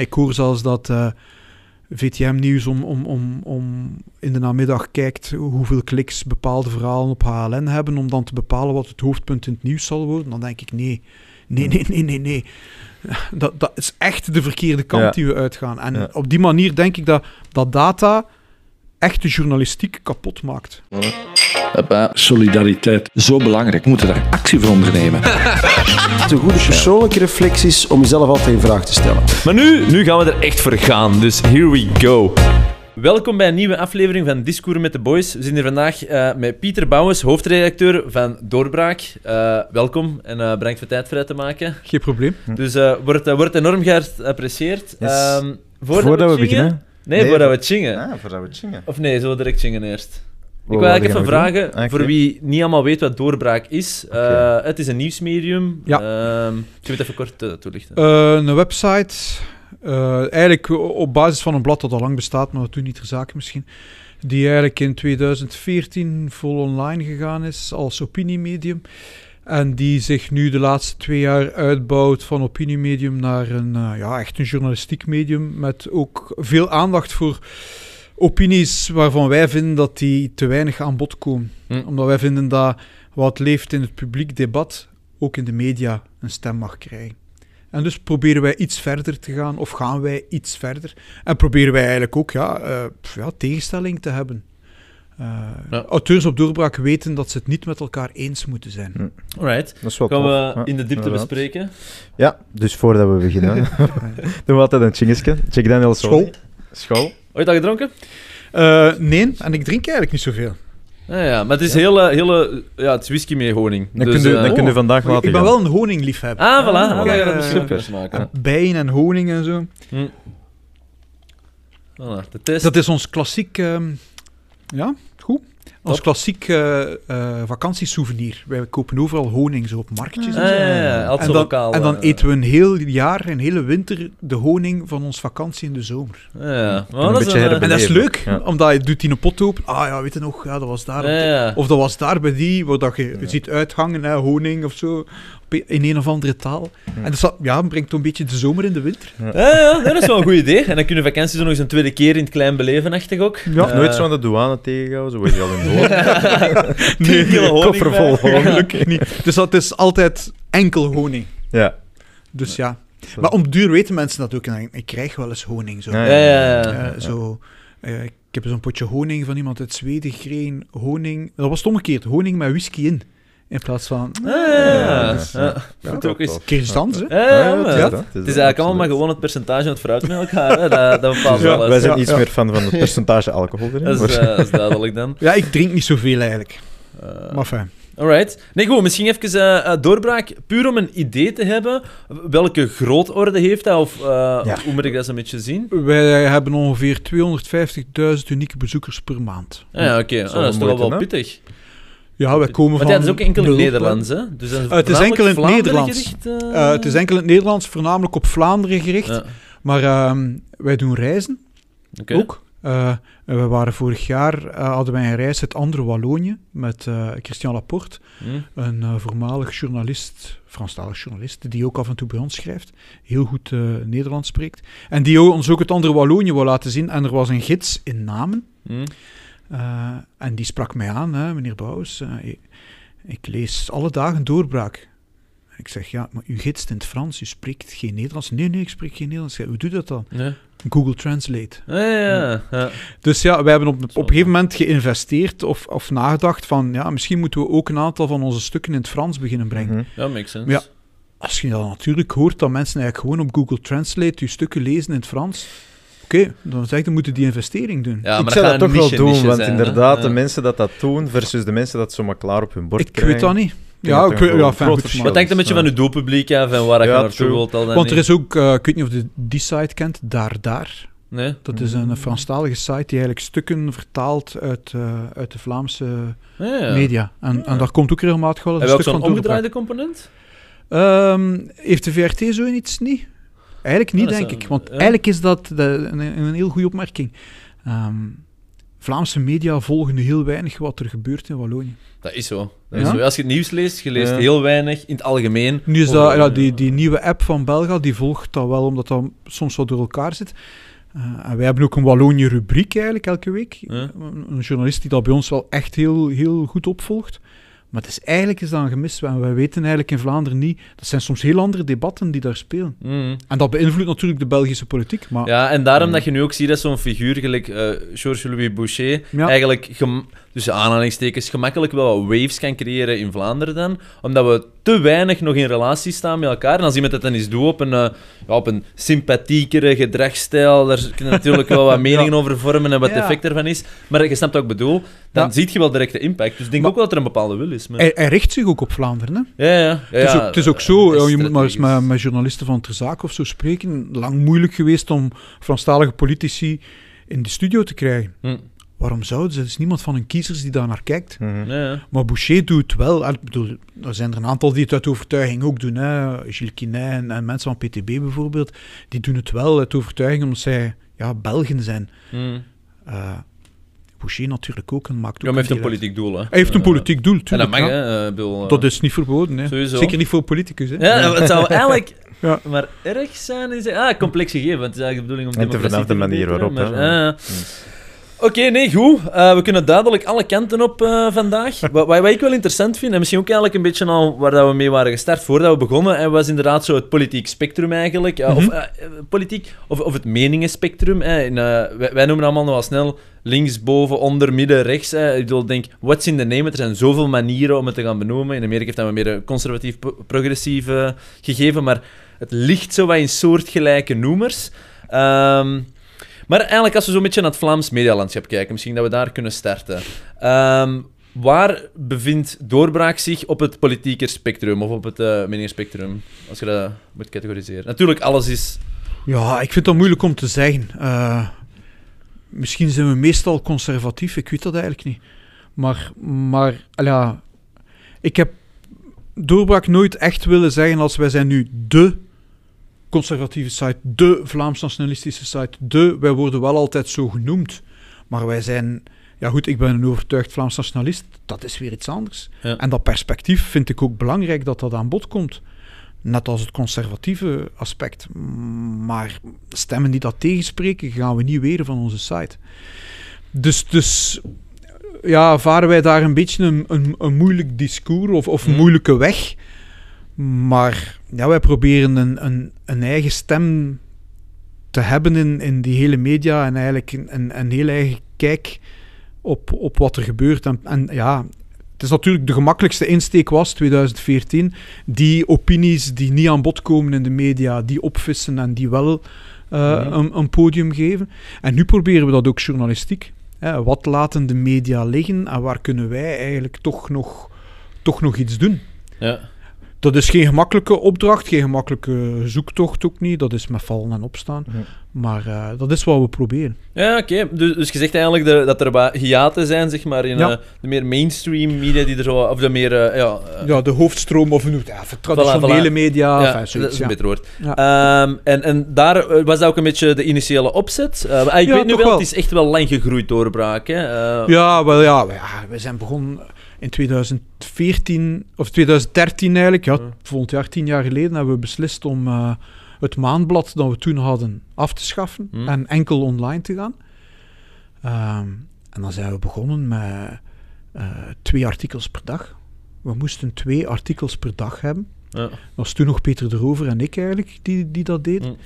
Ik hoor zelfs dat eh, VTM-nieuws om, om, om, om in de namiddag kijkt hoeveel kliks bepaalde verhalen op HLN hebben, om dan te bepalen wat het hoofdpunt in het nieuws zal worden. Dan denk ik, nee, nee, nee, nee, nee, nee. Dat, dat is echt de verkeerde kant Ja. die we uitgaan. En Ja. op die manier denk ik dat, dat data echt de journalistiek kapot maakt. Solidariteit. Zo belangrijk, we moeten daar actie voor ondernemen. Te goede persoonlijke reflecties om jezelf altijd in vraag te stellen. Maar nu, nu gaan we er echt voor gaan, dus here we go. Welkom bij een nieuwe aflevering van Discours met de Boys. We zijn hier vandaag eh, met Pieter Bouwens, hoofdredacteur van Doorbraak. Eh, welkom en eh, bedankt voor tijd vrij te maken. Geen probleem. Dus eh, wordt, wordt enorm geapprecieerd. Yes. Ehm, voordat, Voordat we beginnen? Nee, Nee, voordat we chingen. Ah, voordat we chingen. Of nee, zullen we direct chingen eerst? Ik Wat wil eigenlijk even vragen, Ah, voor wie niet allemaal weet wat Doorbraak is. Eh, het is een nieuwsmedium. Ja. Ehm, kun je het even kort eh, toelichten? Eh, een website, eh, eigenlijk op basis van een blad dat al lang bestaat, maar dat doet niet ter zake misschien, die eigenlijk in 2014 vol online gegaan is als opiniemedium. En die zich nu de laatste twee jaar uitbouwt van opiniemedium naar een, eh, ja, echt een journalistiek medium met ook veel aandacht voor opinies waarvan wij vinden dat die te weinig aan bod komen. Hm. Omdat wij vinden dat wat leeft in het publiek debat ook in de media een stem mag krijgen. En dus proberen wij iets verder te gaan, of gaan wij iets verder. En proberen wij eigenlijk ook ja, eh, ja, tegenstelling te hebben. Eh, Ja. Auteurs op doorbraak weten dat ze het niet met elkaar eens moeten zijn. Alright. Dat is wel Gaan tof. we Ja, in de diepte inderdaad. bespreken? Ja, dus voordat we beginnen, doen we altijd een chingesje. Check Daniel School. School. Ooit al gedronken? Eh, nee, en ik drink eigenlijk niet zoveel. Ja, ja, maar het is hele, hele... Ja, het is whisky met honing. Dan Dus, kun je, eh, dan kun je oh. vandaag laten ik ben gaan. wel een honingliefhebber. Ah, voilà. Ah, Ja, dat ja, ja. maken. En bijen en honing en zo. Hm. Voilà, de test. Dat is ons klassiek... ehm, ja, goed. Top. klassiek eh eh, vakantiesouvenir. Wij kopen overal honing zo op marktjes. en Ah, zo. ja, En dan, lokaal. en dan eh, eten we een heel jaar, een hele winter, de honing van ons vakantie in de zomer. Ja, dat is een, En dat is leuk, ja. omdat je doet die een pot open. Ah ja, weet je nog, ja, dat was daar. Of dat was daar bij die, waar dat je ziet uithangen, hè, honing of zo, in een of andere taal. En dat zat- ja, brengt een beetje de zomer in de winter. Ja, ja, nee, dat is wel een goed idee. En dan kunnen vakanties nog eens een tweede keer in het klein beleven, achtig ook. Ja. Eh, Nooit zo aan de douane tegenhouden, zo word je al in de kilo honing Koffer vol honing. Gelukkig niet. Dus dat is altijd enkel honing. Ja. Dus ja. Maar om duur weten mensen dat ook. En ik krijg wel eens honing. Zo. Ja, Ja, ja, ja. Eh, zo, eh, ik heb zo'n potje honing van iemand uit Zweden gekregen. Honing, dat was het omgekeerd. Honing met whisky in. In plaats van... Ah, ja, ja. dus, Moet ook eens... hè? Ja, maar het is eigenlijk allemaal maar gewoon het percentage van het fruit met elkaar. Hè. Dat, dat bepaalt Ja, alles. Wij zijn Ja, iets ja. meer fan van het percentage alcohol erin. Dat is, maar- eh, dat is duidelijk dan. Ja, ik drink niet zoveel eigenlijk. Eh, Maar fijn. Alright. Nee, goed, misschien even eh, eh, doorbraak. Puur om een idee te hebben. Welke grootorde heeft dat? Of eh, hoe moet ik dat een beetje zien? Wij hebben ongeveer 250.000 unieke bezoekers per maand. Ah, ja, oké. Ah, dat is toch wel wel pittig. Ja, wij komen Want van... ja, het is ook enkel in nul. Nederlands, hè? Dus dat het is enkel in het Nederlands. Gericht, eh? Eh, het is enkel in het Nederlands, voornamelijk op Vlaanderen gericht. Ja, Maar ehm, wij doen reizen ook. Eh, we waren vorig jaar, eh, hadden wij een reis het andere Wallonië met eh, Christian Laporte, Hm. een eh, voormalig journalist, Franstalig journalist, die ook af en toe bij ons schrijft, heel goed eh, Nederlands spreekt. En die ons ook het andere Wallonië wil laten zien. En er was een gids in Namen. Hm. Eh, en die sprak mij aan, hè, meneer Bouwens. eh, ik, ik lees alle dagen doorbraak. Ik zeg, ja, maar u gidst in het Frans, u spreekt geen Nederlands. Nee, nee, ik spreek geen Nederlands. Hoe doe je dat dan? Ja. Google Translate. Ah, ja, ja, ja. Dus ja, we hebben op, op een gegeven moment geïnvesteerd of, of nagedacht van, ja, misschien moeten we ook een aantal van onze stukken in het Frans beginnen brengen. Mhm. Ja, makes sense. Maar ja, Als je dan natuurlijk hoort dat mensen eigenlijk gewoon op Google Translate je stukken lezen in het Frans, oké, dan zeg ik, dan moeten die investering doen. Ja, ik maar zou dat toch wel doen, want zijn, hè? inderdaad, de mensen dat dat doen versus de mensen dat zomaar klaar op hun bord ik krijgen. weet dat niet. Ja, ik, weet- wel ja, fijn, goed, Wat denkt een beetje Ja. van uw doelpubliek af en waar je Ja, naartoe wilt? Al dan Want er is ook, eh, ik weet niet of je die site kent, Daar Daar. Nee? Dat is een Franstalige site die eigenlijk stukken vertaalt uit, eh, uit de Vlaamse Ah, ja. media. En, en daar komt ook regelmatig wel een ook stuk zo'n van omgedraaide component? Ehm, heeft de VRT zoiets niet? Eigenlijk niet, denk ik. Want eigenlijk is dat de, een, een heel goede opmerking. Ehm, Vlaamse media volgen heel weinig wat er gebeurt in Wallonië. Dat is zo. Dat is zo. Als je het nieuws leest, je leest Ja. heel weinig in het algemeen. Nu is dat, ja, die, die nieuwe app van Belga, die volgt dat wel, omdat dat soms wat door elkaar zit. Eh, en wij hebben ook een Wallonië-rubriek eigenlijk elke week. Ja. Een, een journalist die dat bij ons wel echt heel, heel goed opvolgt. Maar het is eigenlijk is dat een gemis. En wij weten eigenlijk in Vlaanderen niet... Dat zijn soms heel andere debatten die daar spelen. Mm. En dat beïnvloedt natuurlijk de Belgische politiek. Maar Ja, en daarom Mm. dat je nu ook ziet dat zo'n figuur gelijk eh Georges-Louis Boucher Ja. eigenlijk, tussen aanhalingstekens, gemakkelijk wel wat waves kan creëren in Vlaanderen dan, omdat we te weinig nog in relatie staan met elkaar. En als iemand het dan eens doet op een, eh, ja, op een sympathiekere gedragsstijl, daar kun je natuurlijk wel wat meningen over vormen en wat het Ja. effect ervan is, maar je snapt wat ik bedoel, dan Ja. zie je wel direct de impact. Dus ik denk Maar- ook wel dat er een bepaalde wil is. Maar... hij, hij richt zich ook op Vlaanderen. Hè? Ja, ja, ja. het, is ja, ook, het is ook eh, zo, dat ja, je moet maar eens met, met journalisten van Ter Zaak of zo spreken. Lang moeilijk geweest om Franstalige politici in de studio te krijgen. Hm. Waarom zouden ze? Er is niemand van hun kiezers die daar naar kijkt. Mhm. Ja, ja. Maar Boucher doet het wel. Ik bedoel, er zijn er een aantal die het uit overtuiging ook doen. Hè. Gilles Quinet en, en mensen van PTB bijvoorbeeld. Die doen het wel uit overtuiging omdat zij ja, Belgen zijn. Hm. Eh Boucher natuurlijk ook. En maakt ook Ja, maar hij heeft een politiek doel. Hè. Hij heeft een politiek doel, En dat mag, ja. hè. ik bedoel, Dat is niet verboden. Hè. Sowieso. Zeker niet voor politicus. Hè. Ja, het zou eigenlijk Ja. maar erg zijn. Is, ah, complex gegeven, want het is eigenlijk de bedoeling om En te vanaf de manier waarop, maar, hè. ah. Oké, nee, goed. Eh, we kunnen duidelijk alle kanten op eh, vandaag. wat, wat ik wel interessant vind, en misschien ook eigenlijk een beetje al waar dat we mee waren gestart voordat we begonnen, en was inderdaad zo het politiek spectrum eigenlijk. Ja, Of Mhm. eh, eh, politiek, of, of het meningenspectrum. Eh, wij, wij noemen allemaal nog wel snel links, boven, onder, midden, rechts. Hè. Ik bedoel, denk, what's in the name? Er zijn zoveel manieren om het te gaan benoemen. In Amerika heeft dat meer een conservatief, pro- progressief eh, gegeven, maar het ligt zo wat in soortgelijke noemers. Ehm, maar eigenlijk, als we zo'n beetje naar het Vlaams medialandschap kijken, misschien dat we daar kunnen starten. Ehm, waar bevindt doorbraak zich op het politieke spectrum of op het uh, meningsspectrum? Als je dat moet categoriseren. Natuurlijk, alles is. Ja, ik vind dat moeilijk om te zeggen. Eh, misschien zijn we meestal conservatief, ik weet dat eigenlijk niet. Maar, maar ja, ik heb doorbraak nooit echt willen zeggen als wij zijn nu de conservatieve site, de Vlaams-nationalistische site, de, wij worden wel altijd zo genoemd. Maar wij zijn, ja goed, ik ben een overtuigd Vlaams nationalist, dat is weer iets anders. Ja. En dat perspectief vind ik ook belangrijk dat dat aan bod komt. Net als het conservatieve aspect. Maar stemmen die dat tegenspreken, gaan we niet weren van onze site. Dus, dus ja, varen wij daar een beetje een, een, een moeilijk discours of, of moeilijke weg. Maar ja, wij proberen een, een, een eigen stem te hebben in, in die hele media en eigenlijk een, een, heel eigen kijk op, op wat er gebeurt. En, en ja, het is natuurlijk de gemakkelijkste insteek was 2014. Die opinies die niet aan bod komen in de media, die opvissen en die wel uh, Mhm. een, een podium geven. En nu proberen we dat ook journalistiek. Hè, wat laten de media liggen en waar kunnen wij eigenlijk toch nog, toch nog iets doen? Ja. Dat is geen gemakkelijke opdracht, geen gemakkelijke zoektocht ook niet. Dat is met vallen en opstaan. Ja. Maar uh, dat is wat we proberen. Ja, oké. Dus, dus je zegt eigenlijk de, dat er wat hiaten zijn, zeg maar, in Ja. uh, de meer mainstream media die er zo... Of de meer... Uh, ja, uh, ja, de hoofdstroom of ja, traditionele voilà. media. ja, enfin, zoiets, dat is een ja. beter woord. Ja. Um, en, en daar was dat ook een beetje de initiële opzet. Uh, ik Ja, weet nu wel, wel. het is echt wel lang gegroeid doorbraak. Hè? Uh, Ja, wel ja, we, ja, we zijn begonnen in 2014, of 2013 eigenlijk, ja, volgend jaar, tien jaar geleden, hebben we beslist om uh, het maandblad dat we toen hadden af te schaffen Hmm. en enkel online te gaan. Um, en dan zijn we begonnen met uh, twee artikels per dag. We moesten twee artikels per dag hebben. Ja. Dat was toen nog Peter de Rover en ik eigenlijk die, die dat deden. Mm.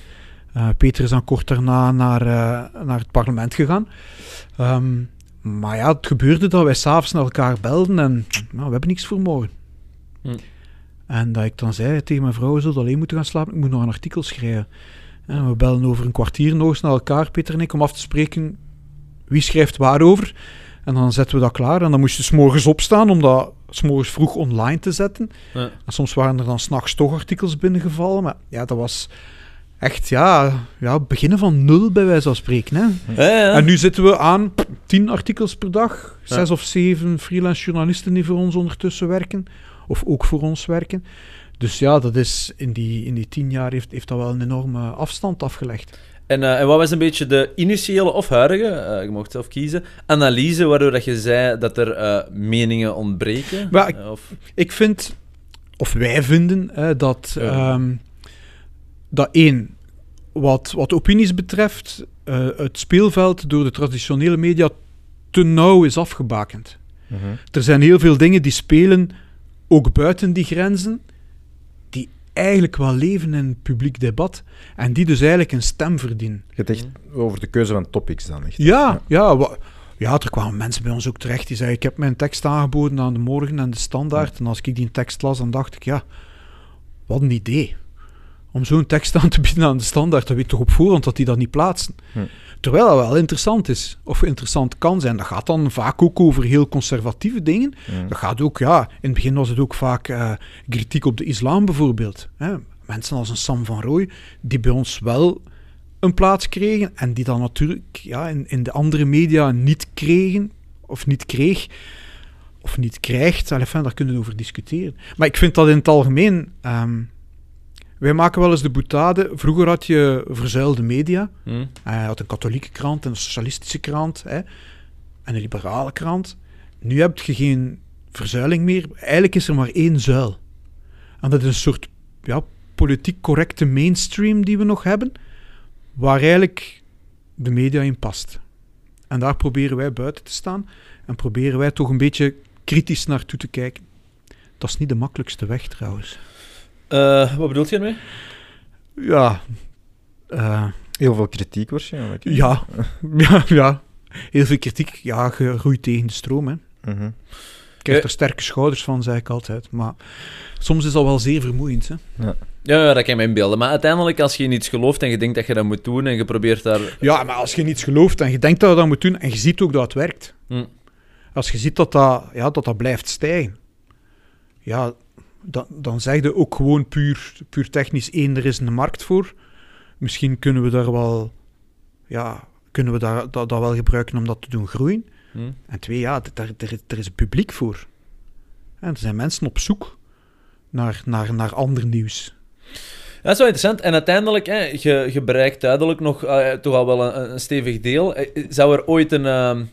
Uh, Peter is dan kort daarna naar, naar het parlement gegaan. Um, maar ja, het gebeurde dat wij s'avonds naar elkaar belden en nou, we hebben niks voor morgen. Mm. En dat ik dan zei tegen mijn vrouw, we zullen alleen moeten gaan slapen, ik moet nog een artikel schrijven. En we bellen over een kwartier nog eens naar elkaar, Peter en ik, om af te spreken wie schrijft waarover. En dan zetten we dat klaar. En dan moest je s'morgens opstaan om dat s'morgens vroeg online te zetten. Ja. En soms waren er dan s'nachts toch artikels binnengevallen. Maar ja, dat was echt, ja, ja beginnen van nul bij wijze van spreken. Hè. Ja, ja. En nu zitten we aan tien artikels per dag. Ja. Zes of zeven freelance journalisten die voor ons ondertussen werken. Of ook voor ons werken. Dus ja, dat is in die, in die tien jaar heeft, heeft dat wel een enorme afstand afgelegd. En, eh, en wat was een beetje de initiële of huidige, eh, je mocht zelf kiezen, analyse waardoor dat je zei dat er eh, meningen ontbreken? Maar ik- of, Ik vind, of wij vinden, dat, Ja. Dat één, wat, wat opinies betreft, eh, het speelveld door de traditionele media te nauw is afgebakend. Mhm. Er zijn heel veel dingen die spelen, ook buiten die grenzen, die eigenlijk wel leven in het publiek debat en die dus eigenlijk een stem verdienen. Je hebt echt over de keuze van topics dan echt. Ja, ja. wa- ja, er kwamen mensen bij ons ook terecht die zeiden: Ik heb mijn tekst aangeboden aan de morgen en de standaard. En als ik die tekst las, dan dacht ik: Ja, wat een idee. Om zo'n tekst aan te bieden aan de standaard, dan weet je toch op voorhand dat die dat niet plaatsen. Hm. Terwijl dat wel interessant is, of interessant kan zijn. Dat gaat dan vaak ook over heel conservatieve dingen. Mhm. Dat gaat ook, ja, in het begin was het ook vaak eh, kritiek op de islam bijvoorbeeld. Hè. Mensen als een Sam van Rooij, die bij ons wel een plaats kregen en die dan natuurlijk ja, in, in de andere media niet kregen, of niet kreeg, of niet krijgt. Enfin, daar kunnen we over discussiëren. Maar ik vind dat in het algemeen... ehm, wij maken wel eens de boetade. Vroeger had je verzuilde media. hm? Eh, Hij had een katholieke krant en een socialistische krant hè, en een liberale krant. Nu heb je geen verzuiling meer. Eigenlijk is er maar één zuil. En dat is een soort ja, politiek correcte mainstream die we nog hebben, waar eigenlijk de media in past. En daar proberen wij buiten te staan en proberen wij toch een beetje kritisch naartoe te kijken. Dat is niet de makkelijkste weg trouwens. Eh, wat bedoelt je ermee? Ja, eh, Heel veel kritiek waarschijnlijk. Ja, ja, ja. Heel veel kritiek. Ja, je roeit tegen de stroom. Hè. Je Mhm. krijgt Eh. er sterke schouders van, zeg ik altijd. Maar soms is dat wel zeer vermoeiend. Hè. Ja, ja, dat kan je me inbeelden. Maar uiteindelijk, als je in iets gelooft en je denkt dat je dat moet doen en je probeert daar... Ja, maar als je niets gelooft en je denkt dat je dat moet doen en je ziet ook dat het werkt. Hm. Als je ziet dat dat, ja, dat, dat blijft stijgen. Ja, dan, dan zeg je ook gewoon puur, puur technisch één, er is een markt voor. Misschien kunnen we daar wel... Ja, kunnen we daar, dat, dat wel gebruiken om dat te doen groeien. hm. En twee, ja, daar, er, er is een publiek voor. En er zijn mensen op zoek naar, naar, naar ander nieuws. Dat is wel interessant. En uiteindelijk, hè, je, je bereikt duidelijk nog eh, toch al wel een, een stevig deel. Eh, Zou er ooit een, ehm,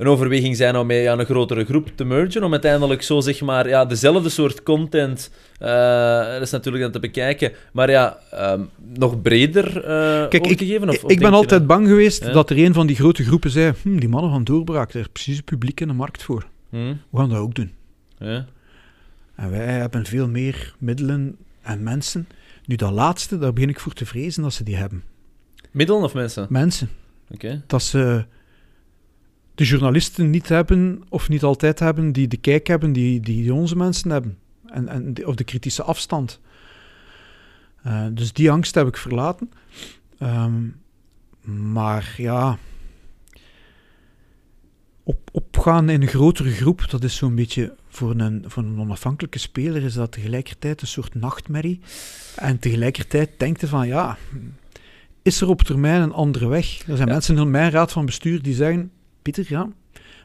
een overweging zijn om mee aan een grotere groep te mergen? Om uiteindelijk zo, zeg maar, ja, dezelfde soort content, eh, dat is natuurlijk dan te bekijken, maar ja, ehm, nog breder eh Kijk, te geven? Of, Ik, of ik ben altijd bang geweest Ja. dat er een van die grote groepen zei: hm, die mannen van Doorbraak, daar is precies een publiek en een markt voor. Hm, We gaan dat ook doen. ja. En wij hebben veel meer middelen en mensen. Nu, dat laatste, daar begin ik voor te vrezen dat ze die hebben. Middelen of mensen? Mensen. Oké. Dat ze de journalisten niet hebben, of niet altijd hebben, die de kijk hebben die, die onze mensen hebben. En, en, of de kritische afstand. Eh, dus die angst heb ik verlaten. Ehm, maar ja, op, opgaan in een grotere groep, dat is zo'n beetje voor een, voor een onafhankelijke speler, is dat tegelijkertijd een soort nachtmerrie. En tegelijkertijd denkt je van, ja, is er op termijn een andere weg? Er zijn Ja. mensen in mijn raad van bestuur die zeggen, Pieter, ja,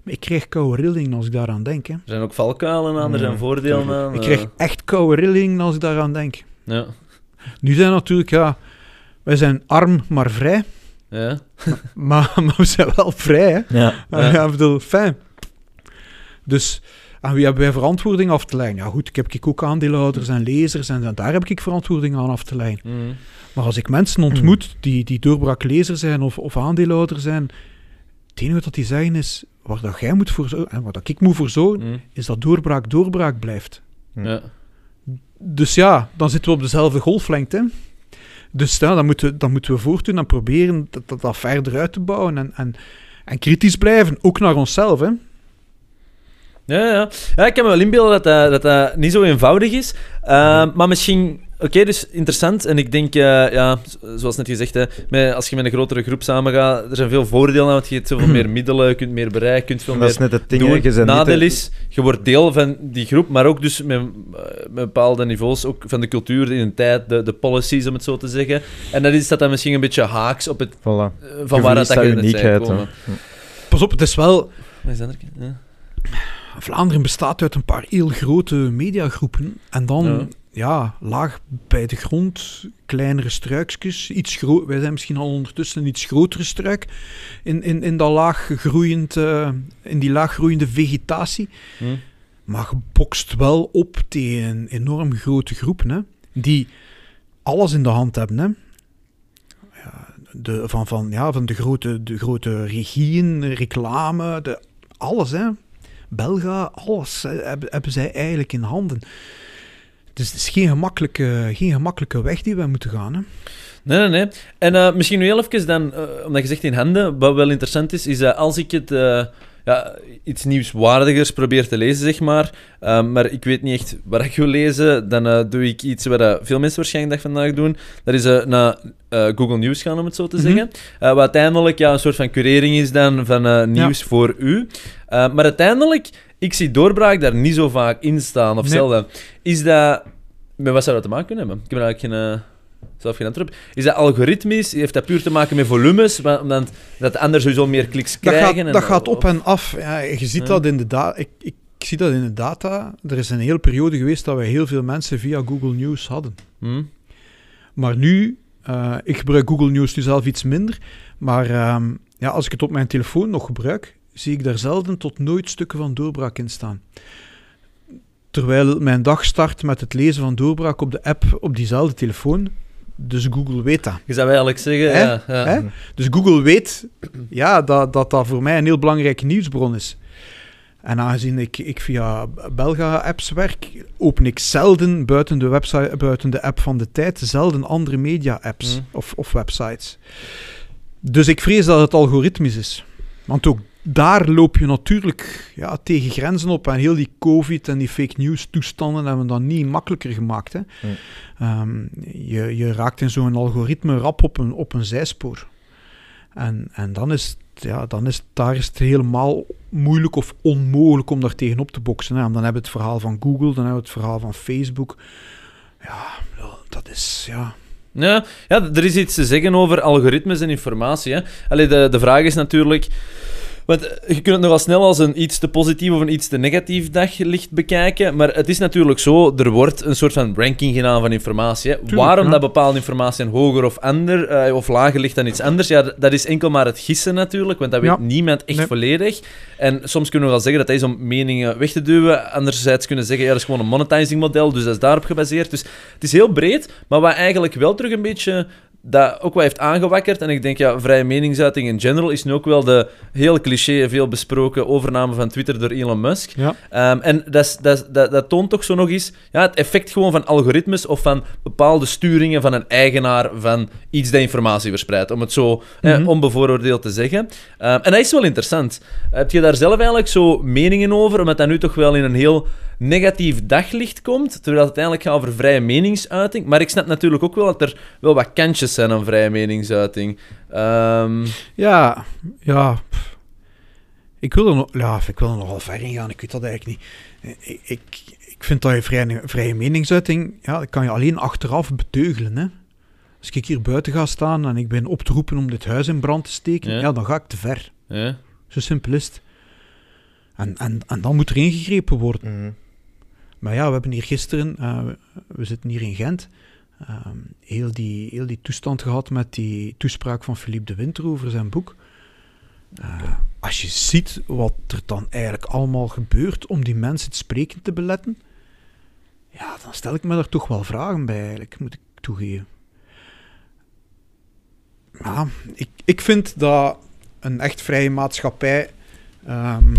maar ik krijg koude rillingen als ik daaraan denk. Hè. Er zijn ook valkuilen aan, er zijn voordelen aan. Ik eh, krijg echt koude rillingen als ik daaraan denk. Ja. Nu zijn natuurlijk, ja, wij zijn arm maar vrij, Ja. maar, maar we zijn wel vrij, hè. Ja. Ja. Ja, ik bedoel, fijn. Dus aan wie hebben wij verantwoording af te leggen? Ja goed, ik heb ik ook aandeelhouders en lezers en daar heb ik verantwoording aan af te leggen. Hm. Maar als ik mensen ontmoet die, die doorbraaklezer zijn of, of aandeelhouder zijn, het enige wat die zeggen is, waar dat jij moet voor zorgen, en waar dat ik moet voor zorgen, Hm. is dat doorbraak doorbraak blijft. Ja. Dus ja, dan zitten we op dezelfde golflengte. hè. Dus ja, dan, moeten, we- dan moeten we voortdoen en proberen dat, dat, dat verder uit te bouwen en, en, en kritisch blijven, ook naar onszelf. Hè. Ja, ja. ja, ik kan me wel inbeelden dat dat, dat, dat niet zo eenvoudig is. Uh, maar misschien... Oké, dus interessant. En ik denk, uh, ja, zoals net gezegd, hè, met, als je met een grotere groep samengaat, er zijn veel voordelen aan, want je hebt zoveel meer middelen, je kunt meer bereiken, je kunt veel Dat is meer net het ding. doen. Nadeel de- is, je wordt deel van die groep, maar ook dus met, met bepaalde niveaus, ook van de cultuur, de identiteit, de, de policies, om het zo te zeggen. En dat is dat dan misschien een beetje haaks op het... Voilà. uh, Je van waar dat, dat je uniekheid. hè. Pas op, het is wel... Wat is dat er? Ja. Vlaanderen bestaat uit een paar heel grote mediagroepen. En dan Ja. Ja, laag bij de grond, kleinere struikjes. Iets gro- Wij zijn misschien al ondertussen een iets grotere struik in, in, in, dat laag groeiend, eh, in die laag groeiende vegetatie. Hm. Maar je bokst wel op tegen enorm grote groepen, hè, die alles in de hand hebben. Hè. Ja, de, van, van, ja, van de, grote, de grote regieën, reclame, de, alles. Hè. Belga, alles hè, hebben, hebben zij eigenlijk in handen. Dus het is geen gemakkelijke, geen gemakkelijke weg die wij moeten gaan. Hè. Nee, nee, nee. En eh, misschien nu heel even dan, eh, omdat je zegt in handen, wat wel interessant is, is dat als ik het eh, ja, iets nieuwswaardigers probeer te lezen, zeg maar, maar ik weet niet echt wat ik wil lezen, dan doe ik iets wat veel mensen waarschijnlijk dag vandaag doen. Dat is naar Google News gaan, om het zo te Mhm. zeggen. Wat uiteindelijk ja, een soort van curering is dan van nieuws voor u. Maar uiteindelijk, ik zie doorbraak daar niet zo vaak in staan, of Nee. zelden. Is dat... Met wat zou dat te maken kunnen hebben? Ik heb eigenlijk geen... eh, zelf geen antwoord op. Is dat algoritmisch? Heeft dat puur te maken met volumes? wa- Omdat dat de anderen sowieso meer kliks Dat krijgen? gaat, en- dat gaat op en af. Ja, je ziet Ja. dat in de data. Ik, ik zie dat in de data. Er is een hele periode geweest dat we heel veel mensen via Google News hadden. Hm? Maar nu, eh, ik gebruik Google News nu zelf iets minder. Maar ehm, ja, als ik het op mijn telefoon nog gebruik, zie ik daar zelden tot nooit stukken van doorbraak in staan. Terwijl mijn dag start met het lezen van doorbraak op de app op diezelfde telefoon. Dus Google weet dat. Je zou eigenlijk zeggen... Hè? Ja, ja. Hè? Dus Google weet ja, dat, dat dat voor mij een heel belangrijke nieuwsbron is. En aangezien ik, ik via Belga-apps werk, open ik zelden buiten de, website, buiten de app van de tijd, zelden andere media-apps Hmm. of, of websites. Dus ik vrees dat het algoritmisch is. Want ook daar loop je natuurlijk ja, tegen grenzen op. En heel die COVID en die fake news toestanden hebben dat niet makkelijker gemaakt. Hè. Ehm, je, je raakt in zo'n algoritme rap op een, op een zijspoor. En, en dan is het, ja, dan is het, daar is het helemaal moeilijk of onmogelijk om daar tegenop te boksen. Hè. Dan hebben we het verhaal van Google, dan hebben we het verhaal van Facebook. Ja, dat is... Ja, Ja, ja, er is iets te zeggen over algoritmes en informatie. Hè. Allee, de, de vraag is natuurlijk... Want eh, je kunt het nogal snel als een iets te positief of een iets te negatief daglicht bekijken. Maar het is natuurlijk zo, er wordt een soort van ranking gedaan van informatie. Hè. Waarom ja. dat bepaalde informatie hoger of, ander, eh, of lager ligt dan iets anders, ja, dat is enkel maar het gissen natuurlijk. Want dat weet Ja. niemand echt Nee. volledig. En soms kunnen we wel zeggen dat dat is om meningen weg te duwen. Anderzijds kunnen we zeggen, ja, dat is gewoon een monetizing model, dus dat is daarop gebaseerd. Dus het is heel breed, maar wat eigenlijk wel terug een beetje dat ook wat heeft aangewakkerd. En ik denk, ja, vrije meningsuiting in general is nu ook wel de heel cliché, veel besproken overname van Twitter door Elon Musk. ja. Ehm, en dat, dat, dat, dat toont toch zo nog eens ja, het effect gewoon van algoritmes of van bepaalde sturingen van een eigenaar van iets dat informatie verspreidt, om het zo eh, Mhm. onbevooroordeeld te zeggen. Ehm, en dat is wel interessant. Heb je daar zelf eigenlijk zo meningen over, omdat dat nu toch wel in een heel negatief daglicht komt, terwijl het uiteindelijk gaat over vrije meningsuiting. Maar ik snap natuurlijk ook wel dat er wel wat kantjes zijn aan vrije meningsuiting. Ehm, Ja, ja. Ik wil er nog, ja, ik wil er nogal ver in gaan. Ik weet dat eigenlijk niet. Eh, Ik, ik, ik vind dat je vrije, vrije meningsuiting, ja, dat kan je alleen achteraf beteugelen. Hè. Als ik hier buiten ga staan en ik ben op te roepen om dit huis in brand te steken, Ja. ja, dan ga ik te ver. ja. Zo simpel is het. En, en, en dan moet er ingegrepen worden. Mhm. Maar ja, we hebben hier gisteren, eh, we, zitten hier in Gent, ehm, heel, die, heel die toestand gehad met die toespraak van Philippe de Winter over zijn boek. Eh, als je ziet wat er dan eigenlijk allemaal gebeurt om die mensen het spreken te beletten, ja, dan stel ik me daar toch wel vragen bij, eigenlijk, moet ik toegeven. Ja, ik, ik vind dat een echt vrije maatschappij ehm,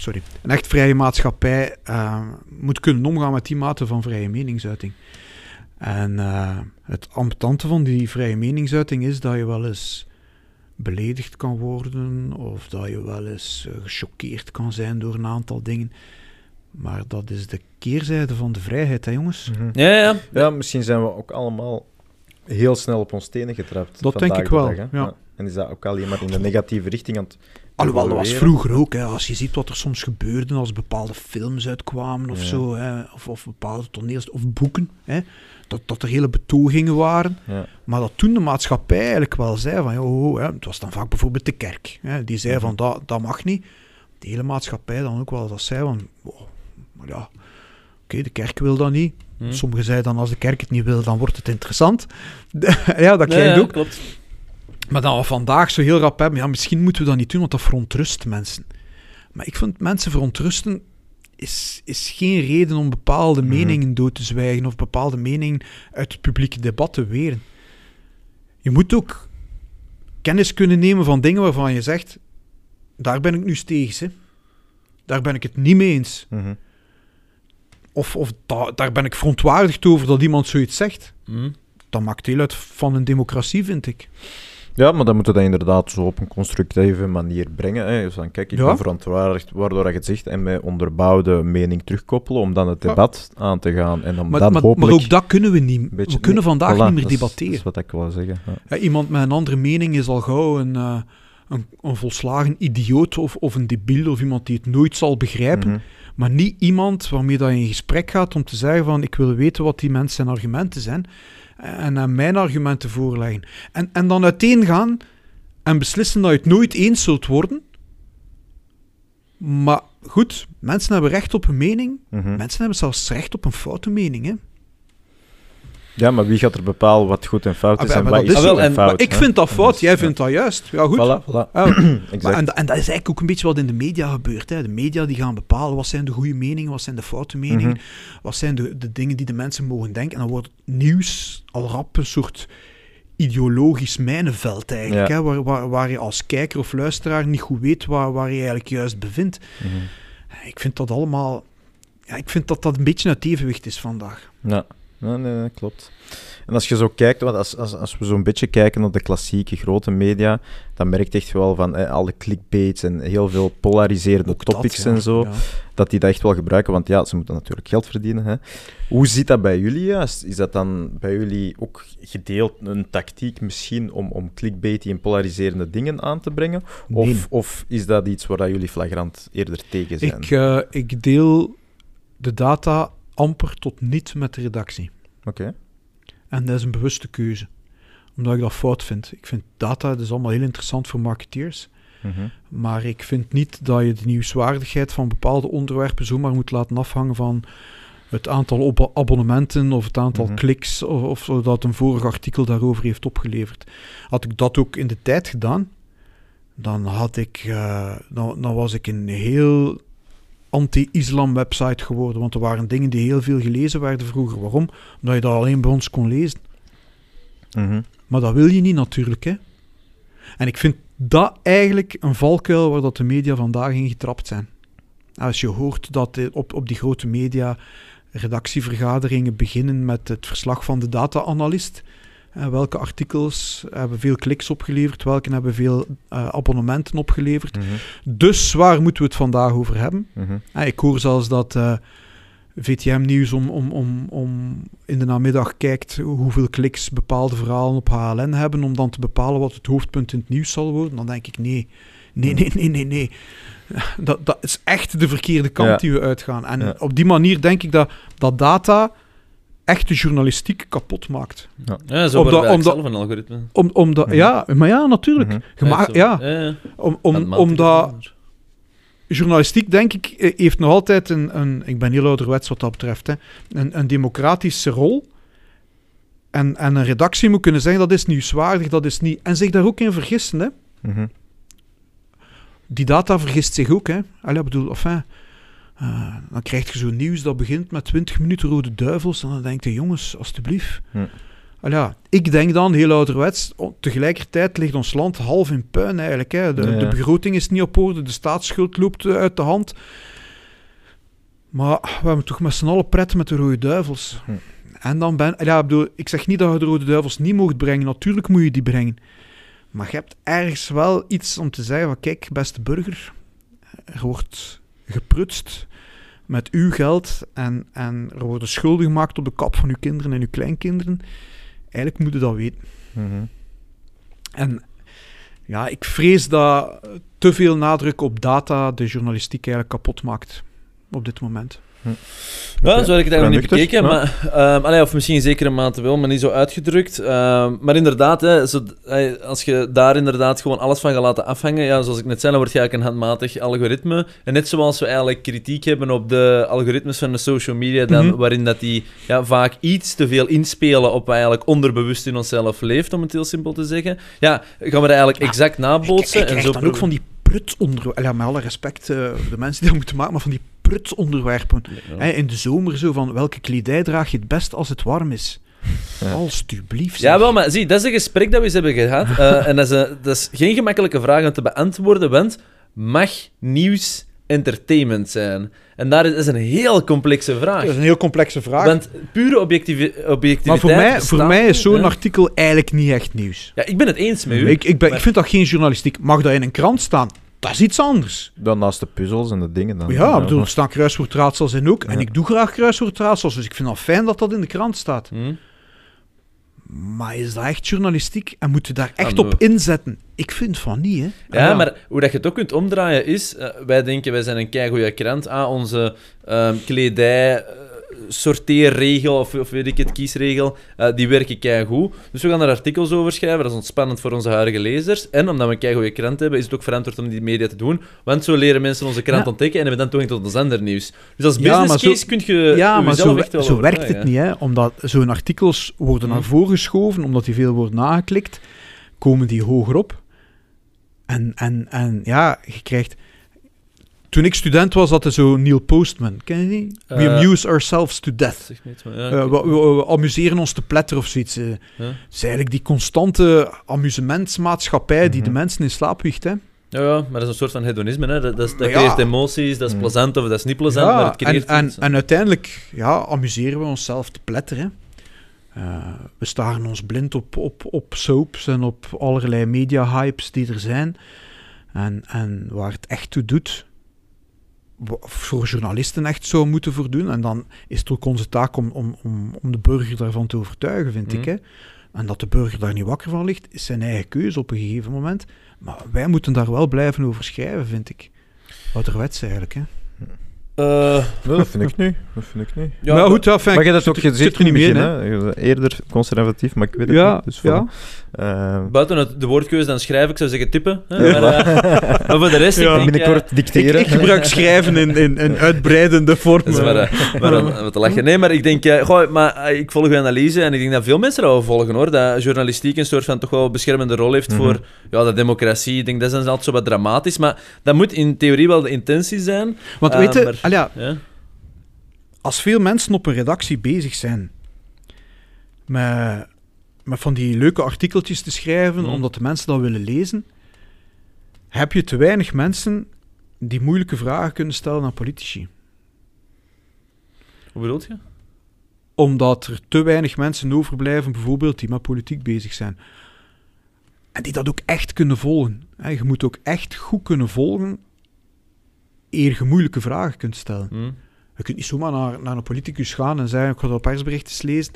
sorry, een echt vrije maatschappij eh, moet kunnen omgaan met die mate van vrije meningsuiting. En eh, het ambetante van die vrije meningsuiting is dat je wel eens beledigd kan worden of dat je wel eens eh, gechoqueerd kan zijn door een aantal dingen. Maar dat is de keerzijde van de vrijheid, hè jongens? Mhm. Ja, ja. Ja, misschien zijn we ook allemaal heel snel op ons tenen getrapt. Dat denk ik de wel, dag, ja. En is dat ook alleen maar in de negatieve richting aan het Alhoewel, dat was vroeger ook. Hè, als je ziet wat er soms gebeurde als bepaalde films uitkwamen of Ja. zo, hè, of, of bepaalde toneels of boeken, hè, dat, dat er hele betogingen waren. Ja. Maar dat toen de maatschappij eigenlijk wel zei van, joh, hè, het was dan vaak bijvoorbeeld de kerk, hè, die zei Mhm. van, dat, dat mag niet. De hele maatschappij dan ook wel dat zei van, wow, maar ja, oké, de kerk wil dat niet, Hm. Sommigen zeiden dan, als de kerk het niet wil, dan wordt het interessant. ja, dat krijg je ja, ook. klopt. Maar dan we vandaag zo heel rap hebben, ja, misschien moeten we dat niet doen, want dat verontrust mensen. Maar ik vind mensen verontrusten is, is geen reden om bepaalde Mhm. meningen dood te zwijgen of bepaalde meningen uit het publieke debat te weren. Je moet ook kennis kunnen nemen van dingen waarvan je zegt, daar ben ik nu steeds, hè. Daar ben ik het niet mee eens. Mhm. Of, of da- daar ben ik verontwaardigd over dat iemand zoiets zegt. Hm. Dat maakt deel uit van een democratie, vind ik. Ja, maar dan moeten we dat inderdaad zo op een constructieve manier brengen. Hè. Dus dan, kijk, ik Ja. ben verontwaardigd waardoor je het zegt en met onderbouwde mening terugkoppelen om dan het Ja. debat aan te gaan. En om Maar, dan maar, hopelijk... maar ook dat kunnen we niet. we kunnen nee, vandaag voilà, niet meer debatteren. Dat is wat ik wil zeggen. Ja. Iemand met een andere mening is al gauw een, eh, een, een volslagen idioot of, of een debiel of iemand die het nooit zal begrijpen. Mhm. Maar niet iemand waarmee dat je in gesprek gaat om te zeggen van ik wil weten wat die mensen zijn argumenten zijn en aan mijn argumenten voorleggen. En, en dan uiteen gaan en beslissen dat je het nooit eens zult worden. Maar goed, mensen hebben recht op een mening. Mhm. Mensen hebben zelfs recht op een foute mening. Hè? Ja, maar wie gaat er bepalen wat goed en fout Ah, is maar- en wat is is en fout? Ik hè? vind dat fout, jij vindt dat juist. Ja, goed. Voilà, voilà. Maar, en, en dat is eigenlijk ook een beetje wat in de media gebeurt. Hè. De media die gaan bepalen wat zijn de goede meningen, wat zijn de foute meningen, Mhm. wat zijn de, de dingen die de mensen mogen denken. En dan wordt nieuws al rap een soort ideologisch mijnenveld eigenlijk, Ja. hè, waar, waar, waar je als kijker of luisteraar niet goed weet waar, waar je eigenlijk juist bevindt. Mhm. Ik vind dat allemaal... Ja, ik vind dat dat een beetje uit evenwicht is vandaag. Ja, nee, nee, nee, klopt. En als je zo kijkt, want als, als, als we zo'n beetje kijken naar de klassieke grote media, dan merk je echt wel van eh, alle clickbaits en heel veel polariserende Ook dat, topics ja. en zo, Ja. dat die dat echt wel gebruiken, want ja, ze moeten natuurlijk geld verdienen. Hè. Hoe zit dat bij jullie juist? Is dat dan bij jullie ook gedeeld een tactiek misschien om, om clickbaity en polariserende dingen aan te brengen? Of, Nee. of is dat iets waar dat jullie flagrant eerder tegen zijn? Ik, eh, ik deel de data amper tot niet met de redactie. Oké. En dat is een bewuste keuze. Omdat ik dat fout vind. Ik vind data, dat is allemaal heel interessant voor marketeers. Mhm. Maar ik vind niet dat je de nieuwswaardigheid van bepaalde onderwerpen zomaar moet laten afhangen van het aantal abonnementen of het aantal Mhm. kliks of, dat een vorig artikel daarover heeft opgeleverd. Had ik dat ook in de tijd gedaan, dan, had ik, eh, dan, dan was ik een heel anti-islam website geworden. Want er waren dingen die heel veel gelezen werden vroeger. Waarom? Omdat je dat alleen bij ons kon lezen. Mhm. Maar dat wil je niet natuurlijk, hè. En ik vind dat eigenlijk een valkuil waar dat de media vandaag in getrapt zijn. Als je hoort dat eh, op, op die grote media redactievergaderingen beginnen met het verslag van de data-analyst. Eh, welke artikels hebben veel kliks opgeleverd, welke hebben veel eh, abonnementen opgeleverd. Mhm. Dus waar moeten we het vandaag over hebben? Mhm. Ah, ik hoor zelfs dat eh, VTM Nieuws om, om, om, om in de namiddag kijkt hoeveel kliks bepaalde verhalen op HLN hebben, om dan te bepalen wat het hoofdpunt in het nieuws zal worden. Dan denk ik, nee, nee, nee, nee, nee, nee. Dat, dat is echt de verkeerde kant Ja. die we uitgaan. En Ja. op die manier denk ik dat, dat data echt de journalistiek kapot maakt. Ja, zo Omdat- omdat- zelf een algoritme. Om, omdat, Mhm. Ja, maar ja, natuurlijk. Mhm. Zo. ja, ja. om, om, omdat journalistiek, denk ik, eh, heeft nog altijd een, een ik ben heel ouderwets wat dat betreft, hè, een, een democratische rol. En, en een redactie moet kunnen zeggen, dat is nieuwswaardig, dat is niet... En zich daar ook in vergissen, hè. Mhm. Die data vergist zich ook, hè. Allee, ik bedoel, enfin... eh, dan krijg je zo'n nieuws dat begint met 20 minuten rode duivels. En dan denk je, jongens, alstublieft. Hm. Ja, ik denk dan, heel ouderwets, tegelijkertijd ligt ons land half in puin eigenlijk. Hè. De, Ja, ja. de begroting is niet op orde, de staatsschuld loopt eh, uit de hand. Maar we hebben toch met z'n allen pret met de rode duivels. Hm. En dan ben... Ja, ik bedoel, ik zeg niet dat je de rode duivels niet mocht brengen. Natuurlijk moet je die brengen. Maar je hebt ergens wel iets om te zeggen van, kijk, beste burger, er wordt geprutst met uw geld en, en er worden schulden gemaakt op de kap van uw kinderen en uw kleinkinderen. Eigenlijk moet je dat weten. Mhm. En ja, ik vrees dat te veel nadruk op data de journalistiek eigenlijk kapot maakt op dit moment. Ja, zo heb ik het eigenlijk nog niet bekeken. ja. Maar, ehm, allee, of misschien in zekere mate wel, maar niet zo uitgedrukt. Ehm, maar inderdaad, hè, zo, als je daar inderdaad gewoon alles van gaat laten afhangen, ja, zoals ik net zei, dan word je eigenlijk een handmatig algoritme. En net zoals we eigenlijk kritiek hebben op de algoritmes van de social media, dan, Mhm. waarin dat die ja, vaak iets te veel inspelen op wat eigenlijk onderbewust in onszelf leeft, om het heel simpel te zeggen. Ja, gaan we dat eigenlijk exact nabootsen. Ik, ik en zo dan ook van die prut onder... Ja, met alle respect, eh, voor de mensen die dat moeten maken, maar van die prut onderwerpen. Ja. In de zomer zo van, welke kledij draag je het best als het warm is? Ja. Alsjeblieft. Ja, wel, maar zie, dat is een gesprek dat we eens hebben gehad. eh, en dat is, een- dat is geen gemakkelijke vraag om te beantwoorden, want mag nieuws entertainment zijn? En daar is, een heel complexe vraag. Dat is een heel complexe vraag. Want pure objectivi- objectiviteit... maar voor mij, bestaat voor mij is zo'n artikel eigenlijk niet echt nieuws. Ja, ik ben het eens met u. Ik, ik, ben, maar- ik vind dat geen journalistiek. Mag dat in een krant staan? Dat is iets anders. Dan naast de puzzels en de dingen. Dan, ja, ik bedoel, er staan kruiswoordraadsels in ook. En ik doe graag kruiswoordraadsels, dus ik vind het fijn dat dat in de krant staat. Hm? Maar is dat echt journalistiek? En moet je daar echt op inzetten? Ik vind van niet, hè. Ja, Ah, maar hoe dat je het ook kunt omdraaien is... eh, wij denken, wij zijn een keigoede krant. Ah, onze ehm, kledij... sorteerregel, of, of weet ik het, kiesregel, eh, die werken keigoed. Dus we gaan er artikels over schrijven, dat is ontspannend voor onze huidige lezers. En omdat we een keigoede krant hebben, is het ook verantwoord om die media te doen. Want zo leren mensen onze krant Ja. ontdekken en hebben dan toegang tot ons ander nieuws. Dus als Ja, business zo- case kun je ja, maar zo, echt wel zo werkt het niet, hè. Omdat zo'n artikels worden naar Mhm. voren geschoven, omdat die veel worden nageklikt, komen die hoger op. En, en, en ja, je krijgt... Toen ik student was, had er zo Neil Postman. Ken je die? We Eh, amuse ourselves to death. Niet, ja, Eh, we, we- we amuseren ons te pletter of zoiets. eh. Ja. Het is eigenlijk die constante amusementsmaatschappij die de Mhm. mensen in slaap wiegt. Hè. Ja, ja, maar dat is een soort van hedonisme. Hè. Dat, dat, is- dat ja. creëert emoties, dat is Mm. plezant of dat is niet plezant, Ja, maar het en, creëert en, iets. en uiteindelijk ja, amuseren we onszelf te pletteren. Eh, we staren ons blind op, op, op soaps en op allerlei media-hypes die er zijn. En, en waar het echt toe doet, voor journalisten echt zou moeten voor doen. En dan is het ook onze taak om, om, om, om de burger daarvan te overtuigen, vind ik. Mhm. Hè. En dat de burger daar niet wakker van ligt, is zijn eigen keuze op een gegeven moment. Maar wij moeten daar wel blijven over schrijven, vind ik. Ouderwets eigenlijk, hè. Eh, Nee, dat vind ik nu. Dat vind ik nu. ja, maar goed, ja, fijn, maar je dat ook er niet meer in, hè. Eerder conservatief, maar ik weet het Ja, niet. Dus ja. Voilà. Eh, Buiten het, de woordkeuze dan schrijven, ik zou zeggen tippen. Hè? Ja. Maar, eh, maar voor de rest, Ja. ik denk... binnenkort dicteren. ik gebruik schrijven in, in, in uitbreidende vorm. dat is maar, eh, maar te lachen. Nee, maar ik denk... eh, goh, maar ik volg uw analyse en ik denk dat veel mensen dat wel volgen, hoor. Dat journalistiek een soort van toch wel beschermende rol heeft Mhm. voor ja, de democratie. Ik denk dat is dan altijd zo wat dramatisch, maar dat moet in theorie wel de intentie zijn. Want weet je, maar- al ja, Ja? als veel mensen op een redactie bezig zijn met, met van die leuke artikeltjes te schrijven, Mhm. omdat de mensen dat willen lezen, heb je te weinig mensen die moeilijke vragen kunnen stellen aan politici. Hoe bedoel je? Omdat er te weinig mensen overblijven, bijvoorbeeld, die met politiek bezig zijn. En die dat ook echt kunnen volgen. Je moet ook echt goed kunnen volgen eer je moeilijke vragen kunt stellen. Hm? Je kunt niet zomaar naar, naar een politicus gaan en zeggen, ik ga dat persberichtjes lezen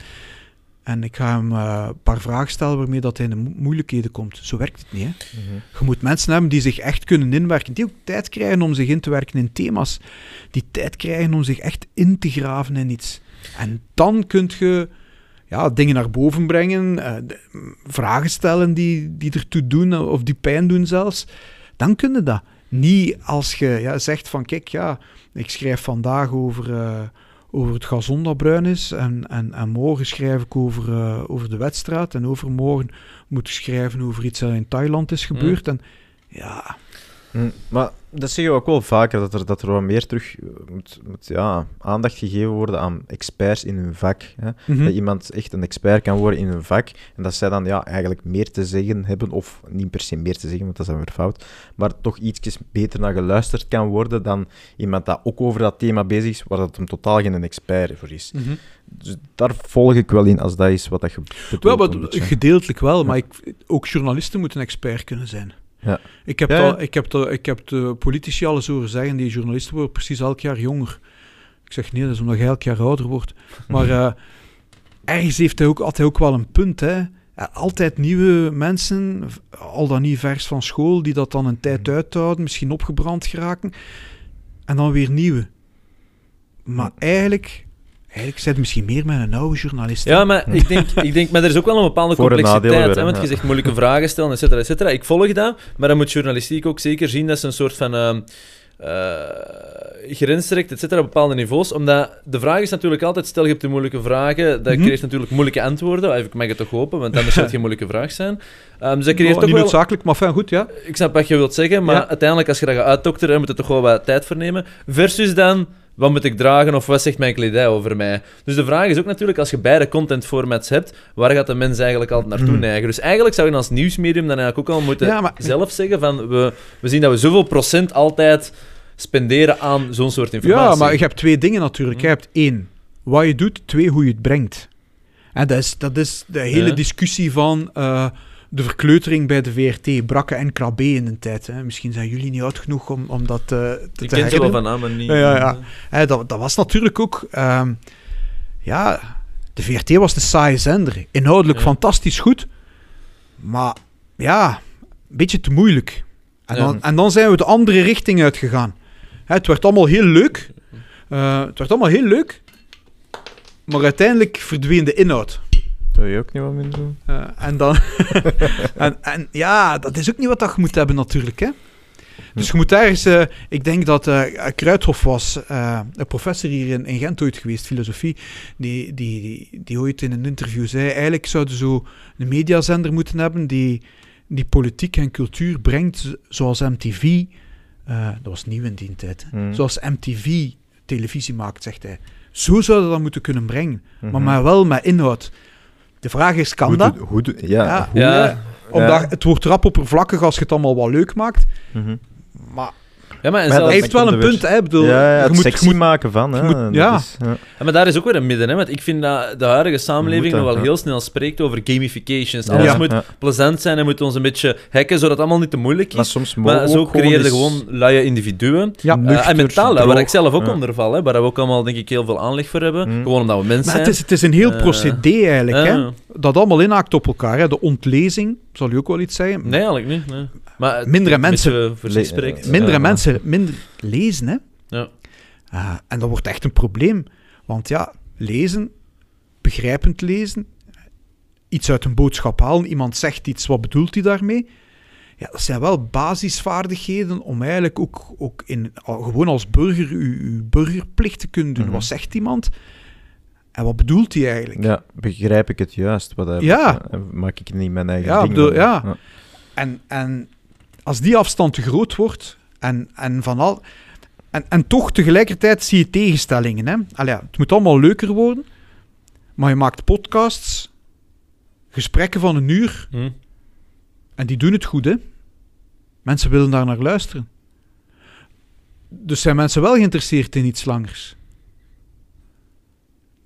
en ik ga hem eh, een paar vragen stellen waarmee dat hij in de mo- moeilijkheden komt. Zo werkt het niet. Hè? Mhm. Je moet mensen hebben die zich echt kunnen inwerken, die ook tijd krijgen om zich in te werken in thema's, die tijd krijgen om zich echt in te graven in iets. En dan kun je ja, dingen naar boven brengen, eh, de- m, vragen stellen die, die ertoe doen, eh, of die pijn doen zelfs. Dan kun je dat. Niet als je ja, zegt van, kijk, ja, ik schrijf vandaag over, over het gazon dat bruin is, en, en, en morgen schrijf ik over, eh, over de wedstrijd, en overmorgen moet ik schrijven over iets dat in Thailand is gebeurd. En ja, Hm, Maar dat zeggen we ook wel vaker, dat er, dat er wat meer terug eh, moet, moet ja, aandacht gegeven worden aan experts in hun vak. Hè? Mhm. Dat iemand echt een expert kan worden in hun vak en dat zij dan ja, eigenlijk meer te zeggen hebben, of niet per se meer te zeggen, want dat is dan weer fout, maar toch iets beter naar geluisterd kan worden dan iemand dat ook over dat thema bezig is, waar dat hem totaal geen expert voor is. Mhm. Dus daar volg ik wel in, als dat is wat dat je bedoelt. Wel, maar gedeeltelijk wel, Ja. maar ik, ook journalisten moeten expert kunnen zijn. Ja. Ik, heb Ja, al, ik, heb de, ik heb de politici al eens horen zeggen, die journalisten worden precies elk jaar jonger. Ik zeg nee, dat is omdat je elk jaar ouder wordt. Maar eh, ergens heeft hij ook, had hij ook wel een punt. Hè. Ja, Altijd nieuwe mensen, al dan niet vers van school, die dat dan een tijd uithouden, misschien opgebrand geraken. En dan weer nieuwe. Maar eigenlijk, eigenlijk zijn het misschien meer met een oude journalist. Ja, maar ik denk, ik denk, maar er is ook wel een bepaalde Voor- complexiteit. Hè, want je zegt moeilijke vragen stellen, et cetera, et cetera. Ik volg dat, maar dan moet journalistiek ook zeker zien dat ze een soort van ehm eh, grens trekt, et cetera, op bepaalde niveaus. Omdat de vraag is natuurlijk altijd, stel je hebt de moeilijke vragen, dan Mhm. krijg je natuurlijk moeilijke antwoorden. Of Ik mag het toch hopen, want anders zou het geen moeilijke vraag zijn. Dus dat creëert Oh, toch niet wel... noodzakelijk, maar fijn, goed, ja. Ik snap wat je wilt zeggen, maar Ja. uiteindelijk als je dat gaat uitdokteren, moet je toch wel wat tijd voor nemen. Versus dan, wat moet ik dragen of wat zegt mijn kledij over mij? Dus de vraag is ook natuurlijk, als je beide content formats hebt, waar gaat de mens eigenlijk altijd naartoe Hmm. neigen? Dus eigenlijk zou je als nieuwsmedium dan eigenlijk ook al moeten Ja, maar- zelf zeggen van, we, we zien dat we zoveel procent altijd spenderen aan zo'n soort informatie. Ja, maar je hebt twee dingen natuurlijk. Je hebt één, wat je doet. Twee, hoe je het brengt. En dat is, dat is de hele Ja. discussie van eh, de verkleutering bij de VRT. Brakke en Krabbe in een tijd. Hè. Misschien zijn jullie niet oud genoeg om, om dat eh, te, Ik te ken ze wel van naam, maar niet... Ja, ja, ja. Hè, dat, dat was natuurlijk ook... ehm, ja, de VRT was de saaie zender. Inhoudelijk Ja. fantastisch goed. Maar ja, een beetje te moeilijk. En, Ja. dan, en dan zijn we de andere richting uitgegaan. Hè, het werd allemaal heel leuk. Eh, het werd allemaal heel leuk. Maar uiteindelijk verdween de inhoud. Zou je ook niet wat minder doen? Eh, en dan... en, en ja, dat is ook niet wat dat je moet hebben natuurlijk, hè. Dus je moet ergens... eh, ik denk dat eh Kruidhof was een professor hier in, in Gent ooit geweest, filosofie, die, die, die, die ooit in een interview zei, eigenlijk zouden zo een mediazender moeten hebben die, die politiek en cultuur brengt zoals MTV... dat was nieuw in die tijd. Hmm. Zoals MTV televisie maakt, zegt hij. Zo zouden we dat moeten kunnen brengen. Maar, Mhm. maar wel met inhoud. De vraag is, kan Hoe dat? hoe ja, Ja. hoe- Ja, Omdat Ja. het wordt rap oppervlakkig als je het allemaal wat leuk maakt. Mhm. Ja, maar, Maar zelfs- hij heeft wel een punt, hè. Ik bedoel, ja, ja, je moet, sexy je moet- maken van. Hè, moet- ja. is- ja. Ja, maar daar is ook weer een midden, hè? want ik vind dat de huidige samenleving nog wel ja. heel snel spreekt over gamifications. Alles Ja. moet ja. plezant zijn en moet ons een beetje hacken, zodat het allemaal niet te moeilijk Maar is. soms mogen Maar zo creëer je gewoon luie individuen. Ja, Eh, en mentaal, hè, waar ik zelf ook Ja. onder val, hè, waar we ook allemaal denk ik heel veel aanleg voor hebben. Mm. Gewoon omdat we mensen maar zijn. het is, het is een heel Eh, procedé eigenlijk, hè. Ja. Dat allemaal inhaakt op elkaar, hè. De ontlezing, zal u ook wel iets zeggen. Nee, eigenlijk niet. Nee. Maar Mindere mensen- spreekt. Mindere Ja. mensen minder lezen, hè. Ja. Ah, en dat wordt echt een probleem. Want ja, lezen, begrijpend lezen, iets uit een boodschap halen, iemand zegt iets, wat bedoelt hij daarmee? Ja, dat zijn wel basisvaardigheden om eigenlijk ook, ook in, gewoon als burger uw, uw burgerplicht te kunnen doen. Mhm. Wat zegt iemand? En wat bedoelt hij eigenlijk? Ja, begrijp ik het juist? Wat hij, Ja. eh, Maak ik niet mijn eigen Ja, ding bedoel, van. ja. En, en als die afstand te groot wordt en, en van al. En, en toch tegelijkertijd zie je tegenstellingen. Hè? Allee, het moet allemaal leuker worden. Maar je maakt podcasts, gesprekken van een uur. Hm. En die doen het goed, hè? Mensen willen daar naar luisteren. Dus zijn mensen wel geïnteresseerd in iets langers.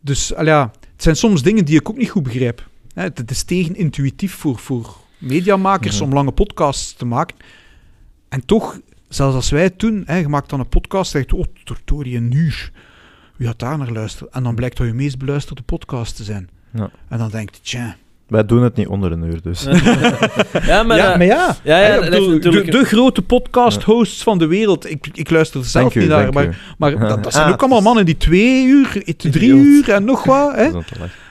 Dus allee, het zijn soms dingen die ik ook niet goed begrijp. Het is tegenintuïtief voor, voor mediamakers Mhm. om lange podcasts te maken. En toch, zelfs als wij het doen, hè, je maakt dan een podcast, zeg je, oh, tortorie, een uur. Wie gaat daar naar luisteren? En dan blijkt dat je meest beluisterde podcast te zijn. Ja. En dan denkt je, tja. Wij doen het niet onder een uur, dus. ja, maar, ja, eh, maar ja. ja, ja, bedoel, de, de grote podcast-hosts van de wereld. Ik, ik luister er zelf u, niet naar, u. maar, maar dat, dat zijn Ah, ook allemaal mannen die twee uur, drie uur en nog wat. Hè?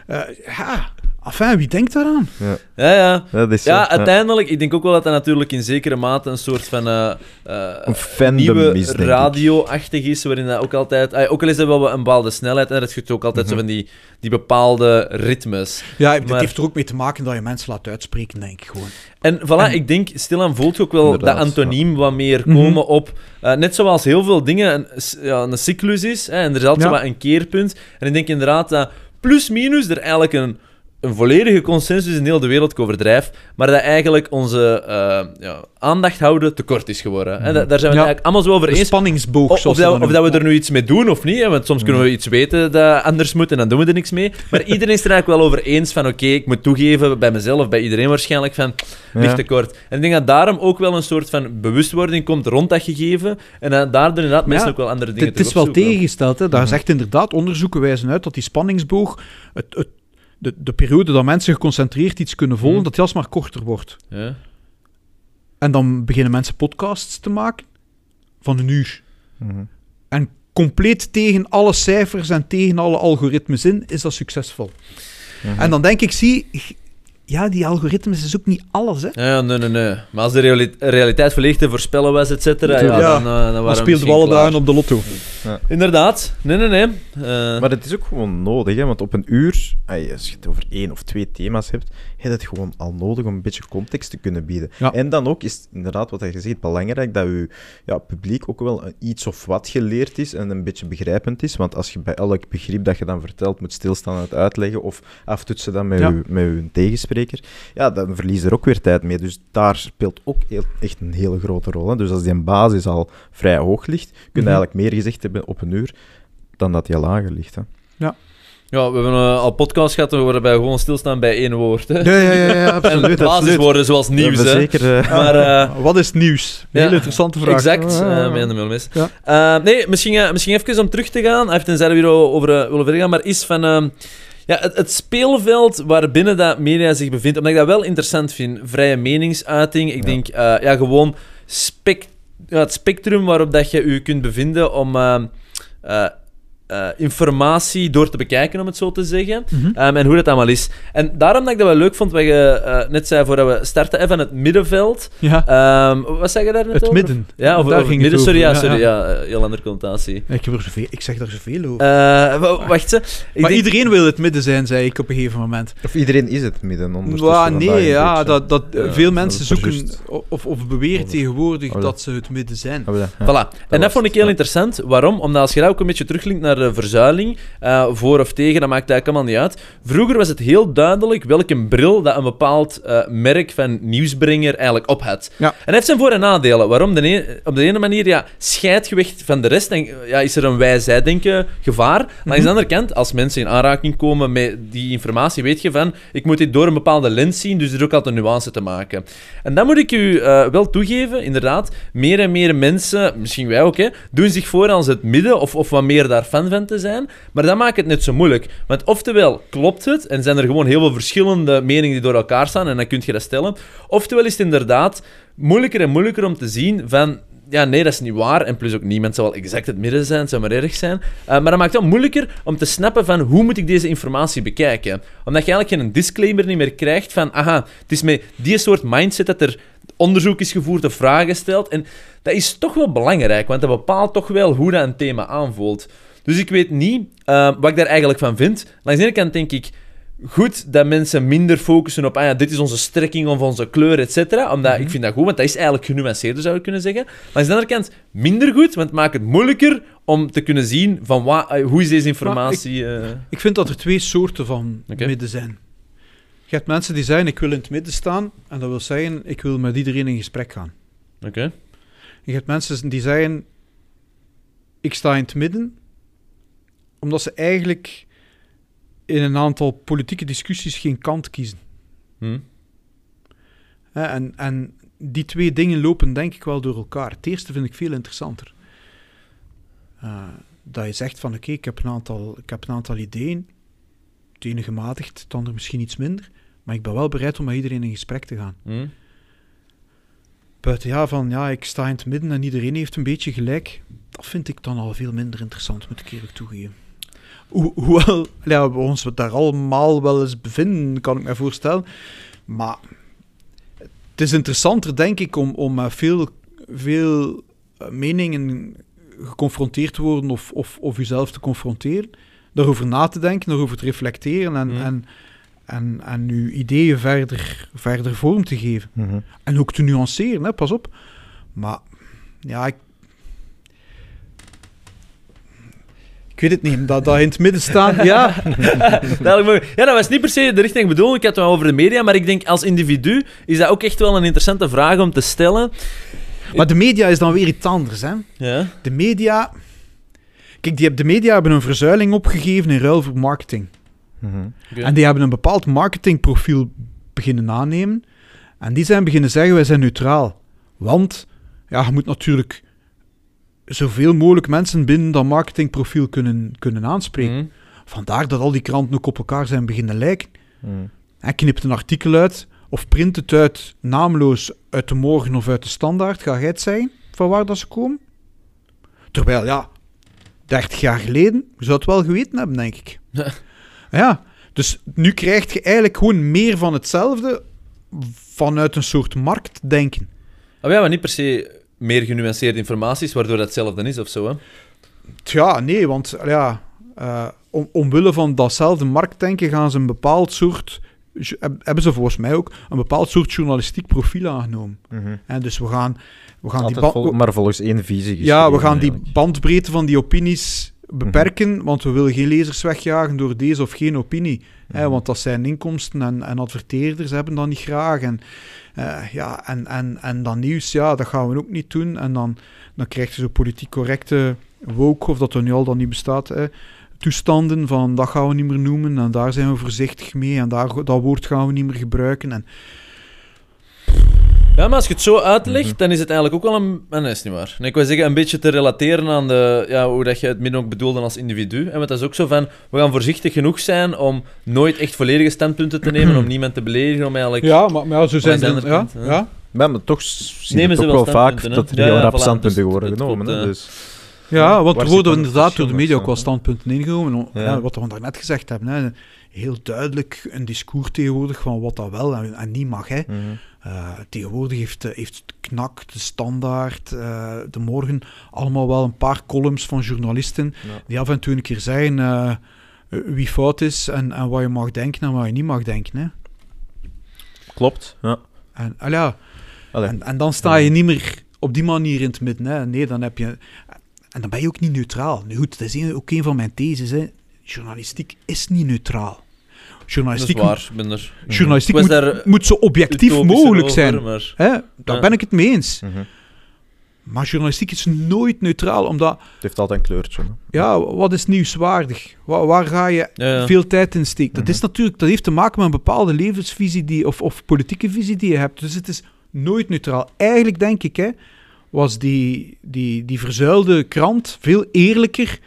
Eh, ja, enfin, wie denkt daaraan? Ja, ja, ja. dat is zo. Ja, uiteindelijk, ik denk ook wel dat dat natuurlijk in zekere mate een soort van Een fandom nieuwe is, denk ik. radio-achtig is, waarin dat ook altijd... ah, ook al is dat wel een bepaalde snelheid, en dat je ook altijd Mhm. zo van die, die bepaalde ritmes. Ja, het Maar- heeft er ook mee te maken dat je mensen laat uitspreken, denk ik gewoon. En voilà, ik denk, stilaan voelt je ook wel Inderdaad, dat antoniem wat meer Mhm. komen op... eh, net zoals heel veel dingen een, ja, een cyclus is, hè, en er is altijd wat een keerpunt. En ik denk inderdaad dat plus-minus er eigenlijk een, een volledige consensus in heel de wereld ik overdrijf, maar dat eigenlijk onze eh, ja, aandacht houden tekort is geworden. Hè. Da- Daar zijn we Ja. het eigenlijk allemaal zo over eens. spanningsboog, Of, dat, we- of dat we er nu iets mee doen of niet, hè, want soms kunnen we iets weten dat anders moet en dan doen we er niks mee. Maar iedereen is er eigenlijk wel over eens van oké, ik moet toegeven, bij mezelf, bij iedereen waarschijnlijk, van Ja. ligt tekort. En ik denk dat daarom ook wel een soort van bewustwording komt rond dat gegeven en dat daardoor inderdaad mensen ook wel andere dingen Het is wel tegengesteld. Hè. Daar Mhm. zegt inderdaad, onderzoeken wijzen uit dat die spanningsboog, het, het, de, de periode dat mensen geconcentreerd iets kunnen volgen, Mhm. dat die alsmaar korter wordt. Ja. En dan beginnen mensen podcasts te maken van een uur. Mhm. compleet tegen alle cijfers en tegen alle algoritmes in, is dat succesvol. Mhm. En dan denk ik, zie, ja, die algoritmes is ook niet alles, hè. Ja, ja, nee, nee, nee. Maar als de reali- realiteit volledig te voorspellen was, et cetera, ja, Ja. dan, eh, dan waren Dan alle klaar. dagen op de lotto. Inderdaad. Nee, nee, nee. Eh, Maar het is ook gewoon nodig, hè? want op een uur, als je het over één of twee thema's hebt, heb je het gewoon al nodig om een beetje context te kunnen bieden. Ja. En dan ook is het inderdaad, wat je zegt, belangrijk dat je ja, publiek ook wel iets of wat geleerd is en een beetje begrijpend is. Want als je bij elk begrip dat je dan vertelt moet stilstaan en het uitleggen of aftoetsen dan met, Ja. je, met je tegenspreker, ja, dan verlies je er ook weer tijd mee. Dus daar speelt ook heel- echt een hele grote rol. Hè? Dus als die basis al vrij hoog ligt, kun je Mhm. eigenlijk meer gezegd hebben op een uur dan dat die lager ligt. Hè? ja, we hebben eh, al podcasts gehad waarbij we gewoon stilstaan bij één woord. Hè. Ja, ja, ja, ja en absoluut. basiswoorden zoals nieuws, Ja, hè. zeker, eh, Maar... eh, Wat is nieuws? Een Ja, hele interessante vraag. Exact, Ah. Ja. Nee, misschien, eh, misschien even om terug te gaan, even tenzij we hier over willen verder gaan, maar is van ehm, ja, het, het speelveld waarbinnen dat media zich bevindt, omdat ik dat wel interessant vind, vrije meningsuiting, ik Ja. denk eh, ja, gewoon ja, het spectrum waarop dat je je kunt bevinden om ehm, eh, eh, informatie door te bekijken, om het zo te zeggen. Mhm. Ehm, en hoe dat allemaal is. En daarom dat ik dat wel leuk vond, wat je eh, net zei voordat we starten, even het middenveld. Ja, Ehm, wat zeg je daar net het over? midden. Ja, of, Daar ging midden, het sorry, ja, sorry, ja, eh, heel andere connotatie. Ik, heb er zoveel, ik zeg daar zoveel over. Eh, wa- wacht, ze. Maar denk- iedereen wil het midden zijn, zei ik op een gegeven moment. Of iedereen is het midden ondertussen Ja, nee, ja, beetje. dat, dat, eh, Ja, veel mensen zoeken of, of beweren tegenwoordig dat ze het midden zijn. Ja. Voilà. en dat vond ik heel ja. interessant. Waarom? Omdat als je dat ook een beetje teruglinkt naar de verzuiling, eh, voor of tegen, dat maakt eigenlijk allemaal niet uit. Vroeger was het heel duidelijk welke bril dat een bepaald eh, merk van nieuwsbrenger eigenlijk op had. Ja. En dat heeft zijn voor- en nadelen. Waarom? De een- op de ene manier ja, weg van de rest en ja, is er een wij-zij denken gevaar. Langs de andere kant, als mensen in aanraking komen met die informatie, weet je van, ik moet dit door een bepaalde lens zien, dus er is ook altijd een nuance te maken. En dat moet ik u eh, wel toegeven, inderdaad. Meer en meer mensen, misschien wij ook, hè, doen zich voor als het midden of, of wat meer daar te zijn. Maar dat maakt het net zo moeilijk. Want oftewel klopt het en zijn er gewoon heel veel verschillende meningen die door elkaar staan en dan kun je dat stellen. Oftewel is het inderdaad moeilijker en moeilijker om te zien van... Ja, nee, dat is niet waar. En plus ook niemand zal wel exact het midden zijn, het zou maar erg zijn. Eh, maar dat maakt het wel moeilijker om te snappen van hoe moet ik deze informatie bekijken. Omdat je eigenlijk geen disclaimer niet meer krijgt van aha, het is met die soort mindset dat er onderzoek is gevoerd of vragen gesteld. En dat is toch wel belangrijk, want dat bepaalt toch wel hoe dat een thema aanvoelt. Dus ik weet niet eh, wat ik daar eigenlijk van vind. Langs de ene kant denk ik goed dat mensen minder focussen op ah ja, dit is onze strekking of onze kleur, et cetera. Omdat ik vind dat goed, want dat is eigenlijk genuanceerder, zou ik kunnen zeggen. Langs de andere kant minder goed, want het maakt het moeilijker om te kunnen zien van eh, hoe is deze informatie... eh, Ik vind dat er twee soorten van midden zijn. Je hebt mensen die zeggen, ik wil in het midden staan. En dat wil zeggen, ik wil met iedereen in gesprek gaan. Oké. Je hebt mensen die zeggen, ik sta in het midden. Omdat ze eigenlijk in een aantal politieke discussies geen kant kiezen. Hm. En, en die twee dingen lopen denk ik wel door elkaar. Het eerste vind ik veel interessanter. Eh, dat je zegt van oké, ik, heb een aantal- ik heb een aantal ideeën. Het ene gematigd, het andere misschien iets minder. Maar ik ben wel bereid om met iedereen in gesprek te gaan. Hm. Buiten ja, van ja, ik sta in het midden en iedereen heeft een beetje gelijk. Dat vind ik dan al veel minder interessant, moet ik eerlijk toegeven. Ho- hoewel ja, we ons daar allemaal wel eens bevinden, kan ik me voorstellen. Maar het is interessanter, denk ik, om, om met veel, veel eh, meningen geconfronteerd te worden of, of, of jezelf te confronteren. Daarover na te denken, daarover te reflecteren en, Mhm. en, en, en uw ideeën verder, verder vorm te geven. Mhm. En ook te nuanceren, hè, pas op. Maar ja, ik. Ik weet het niet, dat, dat in het midden staan, ja. Ja, dat was niet per se de richting bedoeld. Ik had het wel over de media, maar ik denk als individu is dat ook echt wel een interessante vraag om te stellen. Maar de media is dan weer iets anders, hè. Ja. De media... Kijk, die, heb- de media hebben een verzuiling opgegeven in ruil voor marketing. Mhm. En die hebben een bepaald marketingprofiel beginnen aannemen. En die zijn beginnen zeggen, wij zijn neutraal. Want, ja, je moet natuurlijk zoveel mogelijk mensen binnen dat marketingprofiel kunnen, kunnen aanspreken. Hm. Vandaar dat al die kranten ook op elkaar zijn beginnen lijken. Mhm. Hij knipt een artikel uit of print het uit naamloos uit de morgen of uit de standaard. Ga jij het zeggen van waar dat ze komen? Terwijl, ja, 30 jaar geleden, zou het wel geweten hebben, denk ik. Ja. Ja, dus nu krijg je eigenlijk gewoon meer van hetzelfde vanuit een soort marktdenken. Oh ja, maar niet per se meer genuanceerde informaties, waardoor dat hetzelfde is of zo. Hè? Tja, nee, want ja, eh, om, omwille van datzelfde marktdenken gaan ze een bepaald soort, hebben ze volgens mij ook, een bepaald soort journalistiek profiel aangenomen. En dus we gaan, we gaan die vol- maar volgens één visie Ja, we gaan die bandbreedte van die opinies beperken, want we willen geen lezers wegjagen door deze of geen opinie. Hè, Mhm. want dat zijn inkomsten en, en adverteerders hebben dat niet graag. En, eh, ja, en, en, en dan nieuws, ja, dat gaan we ook niet doen. En dan, dan krijg je zo politiek correcte woke, of dat er nu al dan niet bestaat, hè, toestanden van dat gaan we niet meer noemen en daar zijn we voorzichtig mee en daar, dat woord gaan we niet meer gebruiken. En, Ja, maar als je het zo uitlegt, Mhm. dan is het eigenlijk ook wel een... ah, Nee, is niet waar. Nee, ik wil zeggen, een beetje te relateren aan de, ja, hoe dat je het midden ook bedoelde als individu. En want dat is ook zo van, we gaan voorzichtig genoeg zijn om nooit echt volledige standpunten te nemen, om niemand te beledigen, om eigenlijk... ja, maar, maar ja, zo zijn er Ja, ja. Ja, maar toch zien we ze toch wel wel vaak standpunten, hè? dat er Ja, heel ja, rap voilà, standpunten dus worden het genomen. hè, dus, Ja, want er worden inderdaad door de media ook wel standpunten ingenomen. Ja. Ja, wat we daar net gezegd hebben. Hè. Heel duidelijk een discours tegenwoordig van wat dat wel en, en niet mag. Hè. mhm. Eh, tegenwoordig heeft, eh, heeft Knak, de Standaard, eh, de Morgen allemaal wel een paar columns van journalisten Ja. die af en toe een keer zeggen wie fout is en, en wat je mag denken en wat je niet mag denken. Hè. Klopt, ja. En, al ja, en, en dan sta je niet meer op die manier in het midden. Hè. Nee, dan heb je... En dan ben je ook niet neutraal. Nu goed, dat is ook een van mijn theses. Hè. Journalistiek is niet neutraal. Dat is Journalistiek, waar, ik ben er... moet, journalistiek Ik was moet, daar moet zo objectief mogelijk over, zijn. Maar... Hè? Daar Ja. ben ik het mee eens. Mhm. Maar journalistiek is nooit neutraal, omdat... Het heeft altijd een kleurtje. hè. Ja, wat is nieuwswaardig? Waar, waar ga je Ja, ja. veel tijd in steken? Dat, Mhm. is natuurlijk, dat heeft te maken met een bepaalde levensvisie die, of, of politieke visie die je hebt. Dus het is nooit neutraal. Eigenlijk denk ik, hè, was die, die, die verzuilde krant veel eerlijker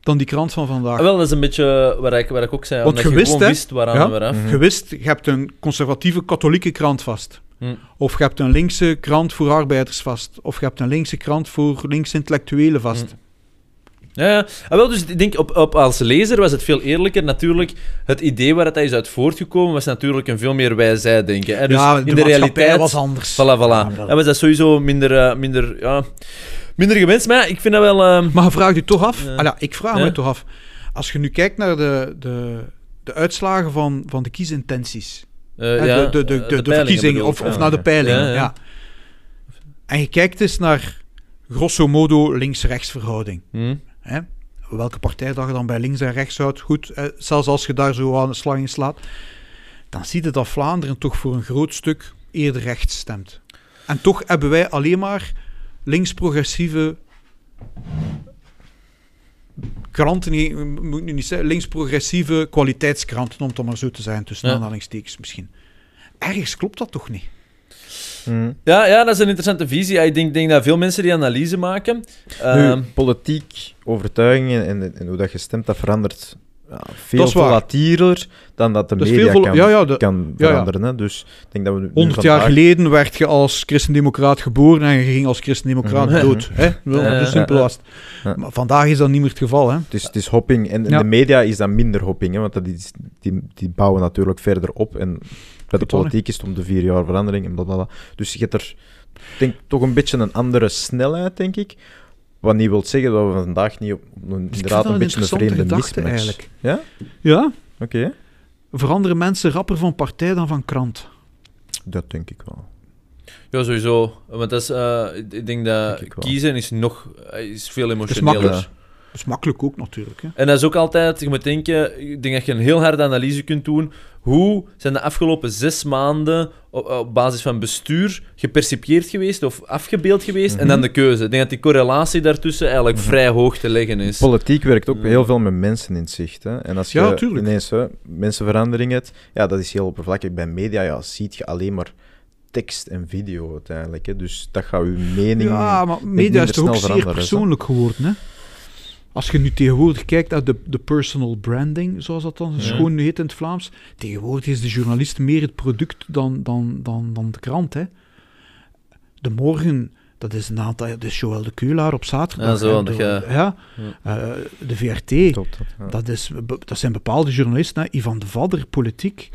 dan die krant van vandaag. Ah, wel, dat is een beetje waar ik, waar ik ook zei, Want omdat je je wist, gewoon hè? wist waaraan Ja. we af. Mhm. Je wist, je hebt een conservatieve katholieke krant vast. Hm. Of je hebt een linkse krant voor arbeiders vast. Of je hebt een linkse krant voor linkse intellectuelen vast. Ja, ja. Ah, wel, dus ik denk, op, op, als lezer was het veel eerlijker. Natuurlijk, het idee waar het is uit voortgekomen was natuurlijk een veel meer wij-zij denken. Hè? Dus ja, in de, realiteit... was anders. Voilà, voilà. Ja, Ja, was dat sowieso minder, eh, minder, ja, minder gewenst. Maar ja, ik vind dat wel... eh, Maar je vraagt je toch af, Ja. Ah ja, ik vraag Ja. me toch af, als je nu kijkt naar de, de, de uitslagen van, van de kiesintenties, eh, de, de, de, eh, de, peilingen verkiezingen of, of naar de peilingen, Ja, ja, ja. en je kijkt eens naar grosso modo links-rechts verhouding. Hm. Hè? Welke partij dat je dan bij links en rechts houdt, goed, eh, zelfs als je daar zo aan de slag in slaat, dan zie je dat Vlaanderen toch voor een groot stuk eerder rechts stemt. En toch hebben wij alleen maar links-progressieve kranten, nee, moet ik nu niet zeggen, links-progressieve kwaliteitskranten, om het maar zo te zijn, tussen Ja. aanhalingstekens misschien. Ergens klopt dat toch niet? Mhm. Ja, ja, dat is een interessante visie. Ik denk, denk dat veel mensen die analyse maken... Nu, ehm, politiek, overtuigingen en, en hoe dat je stemt, dat verandert ja, veel volatieler dan dat de Dat media veel kan, ja, ja, de- kan veranderen. Hè? Dus ik denk dat we nu 100 jaar geleden werd je als christendemocraat geboren en je ging als christendemocraat Mhm. dood. Hè? Wel, simpel was het. Maar vandaag is dat niet meer het geval. Hè? Het is, het is hopping. En in de media is dat minder hopping, hè, want dat is, die, die bouwen natuurlijk verder op. En bij de politiek is het om de vier jaar verandering en blablabla. Dus je hebt er denk, toch een beetje een andere snelheid, denk ik. Wat niet wil zeggen dat we vandaag niet op, een- Dus vind inderdaad dat een beetje een vreemde gedachte mismatch. eigenlijk. Ja? Ja? Oké. Veranderen mensen rapper van partij dan van krant? Dat denk ik wel. ja, sowieso. Want dat is, eh, ik denk dat Denk ik wel. kiezen is nog eh, is veel makkelijk. emotioneler. Dat is makkelijk ook natuurlijk. Hè? En dat is ook altijd, je moet denken, ik denk dat je een heel harde analyse kunt doen. Hoe zijn de afgelopen zes maanden op, op basis van bestuur gepercipieerd geweest of afgebeeld geweest? En Mhm. dan de keuze. Ik denk dat die correlatie daartussen eigenlijk vrij hoog te leggen is. Politiek werkt ook heel veel met mensen in zicht. Hè. En als je Ja, ineens hè, mensenverandering hebt, ja, dat is heel oppervlakkig. Bij media ja, ziet je alleen maar tekst en video uiteindelijk. Hè. Dus dat gaat je mening... Ja, maar media is toch ook zeer persoonlijk geworden. Hè? Als je nu tegenwoordig kijkt naar de, de personal branding, zoals dat dan Ja. schoon heet in het Vlaams. Tegenwoordig is de journalist meer het product dan, dan, dan, dan de krant. Hè? De morgen Dat is een aantal... Dat is Joël de Keulaar op zaterdag. Ja, zo, je- ja. Eh, de VRT. Dat, ja. Dat, is, dat zijn bepaalde journalisten. Hè. Ivan de Vadder, politiek.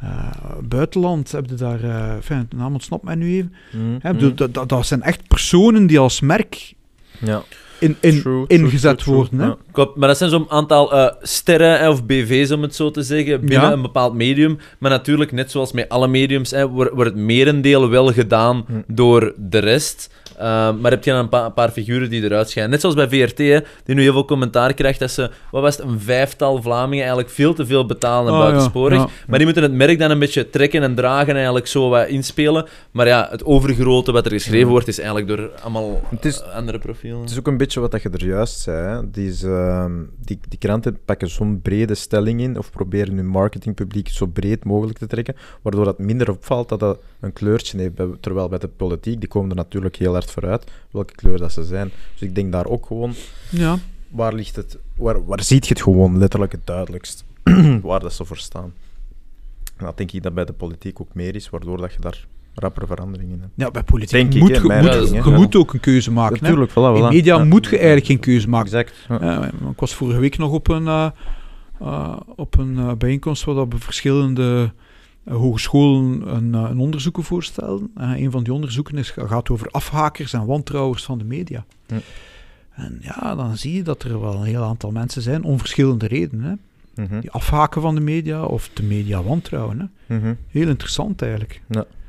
Eh, buitenland, heb je daar... eh enfin, de naam ontsnapt mij nu even. Mhm. Hè, bedoel, dat, dat, dat zijn echt personen die als merk Ja. In, in, True, ingezet true, true. worden. Hè. Ja. Klopt, maar dat zijn zo'n aantal eh, sterren of BV's, om het zo te zeggen, binnen Ja. een bepaald medium. Maar natuurlijk, net zoals met alle mediums, hè, wordt, wordt het merendeel wel gedaan Hm. door de rest. Uh, maar heb je dan een, pa- een paar figuren die eruit schijnen. Net zoals bij VRT, hè, die nu heel veel commentaar krijgt dat ze, wat was het, een vijftal Vlamingen eigenlijk veel te veel betalen en Ah, ja, buitensporig. ja. Maar die moeten het merk dan een beetje trekken en dragen en eigenlijk zo wat inspelen. Maar ja, het overgrote wat er geschreven wordt, is eigenlijk door allemaal is- eh, andere profielen. Het is ook een beetje wat dat je er juist zei. Hè. Die, is, ehm, die, die kranten pakken zo'n brede stelling in, of proberen hun marketingpubliek zo breed mogelijk te trekken, waardoor het minder opvalt dat dat een kleurtje heeft. Terwijl bij de politiek, die komen er natuurlijk heel hard vooruit, welke kleur dat ze zijn. Dus ik denk daar ook gewoon, Ja. waar ligt het, waar, waar ziet je het gewoon letterlijk het duidelijkst, waar dat ze voor staan. En dat denk ik dat bij de politiek ook meer is, waardoor dat je daar rapper veranderingen in hebt. ja, bij politiek Denk moet je mijn moet, mening, je hè. moet ook een keuze maken. hè. Natuurlijk, voilà, In media Ja. moet je eigenlijk geen keuze maken. Exact. ja. Ja, ik was vorige week nog op een, eh, eh, op een eh, bijeenkomst waar dat we verschillende hogescholen een, eh, een onderzoeken voorstelden. Eh, een van die onderzoeken is, gaat over afhakers en wantrouwers van de media. Hm. En ja, dan zie je dat er wel een heel aantal mensen zijn, om verschillende redenen, hè, Mhm. die afhaken van de media of de media wantrouwen. Hè. Mhm. Heel interessant eigenlijk.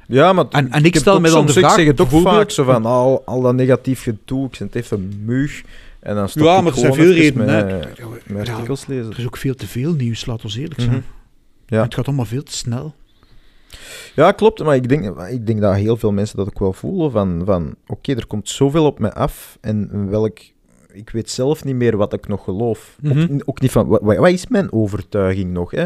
Ja, maar En- en ik stel me dan de vraag, Ik zeg het bijvoorbeeld- vaak zo van, al, al dat negatief gedoe, ik zit even muug. En dan stop Ja, maar er zijn veel redenen. Met, hè. met Ja, artikels lezen. er is ook veel te veel nieuws, laat ons eerlijk zijn. Mhm. Ja. Het gaat allemaal veel te snel. Ja, klopt. Maar ik denk, ik denk dat heel veel mensen dat ook wel voelen. Van, van oké, er komt zoveel op mij af. En welk... Ik weet zelf niet meer wat ik nog geloof. Mhm. ook, ook niet van, wat, wat is mijn overtuiging nog? Hè?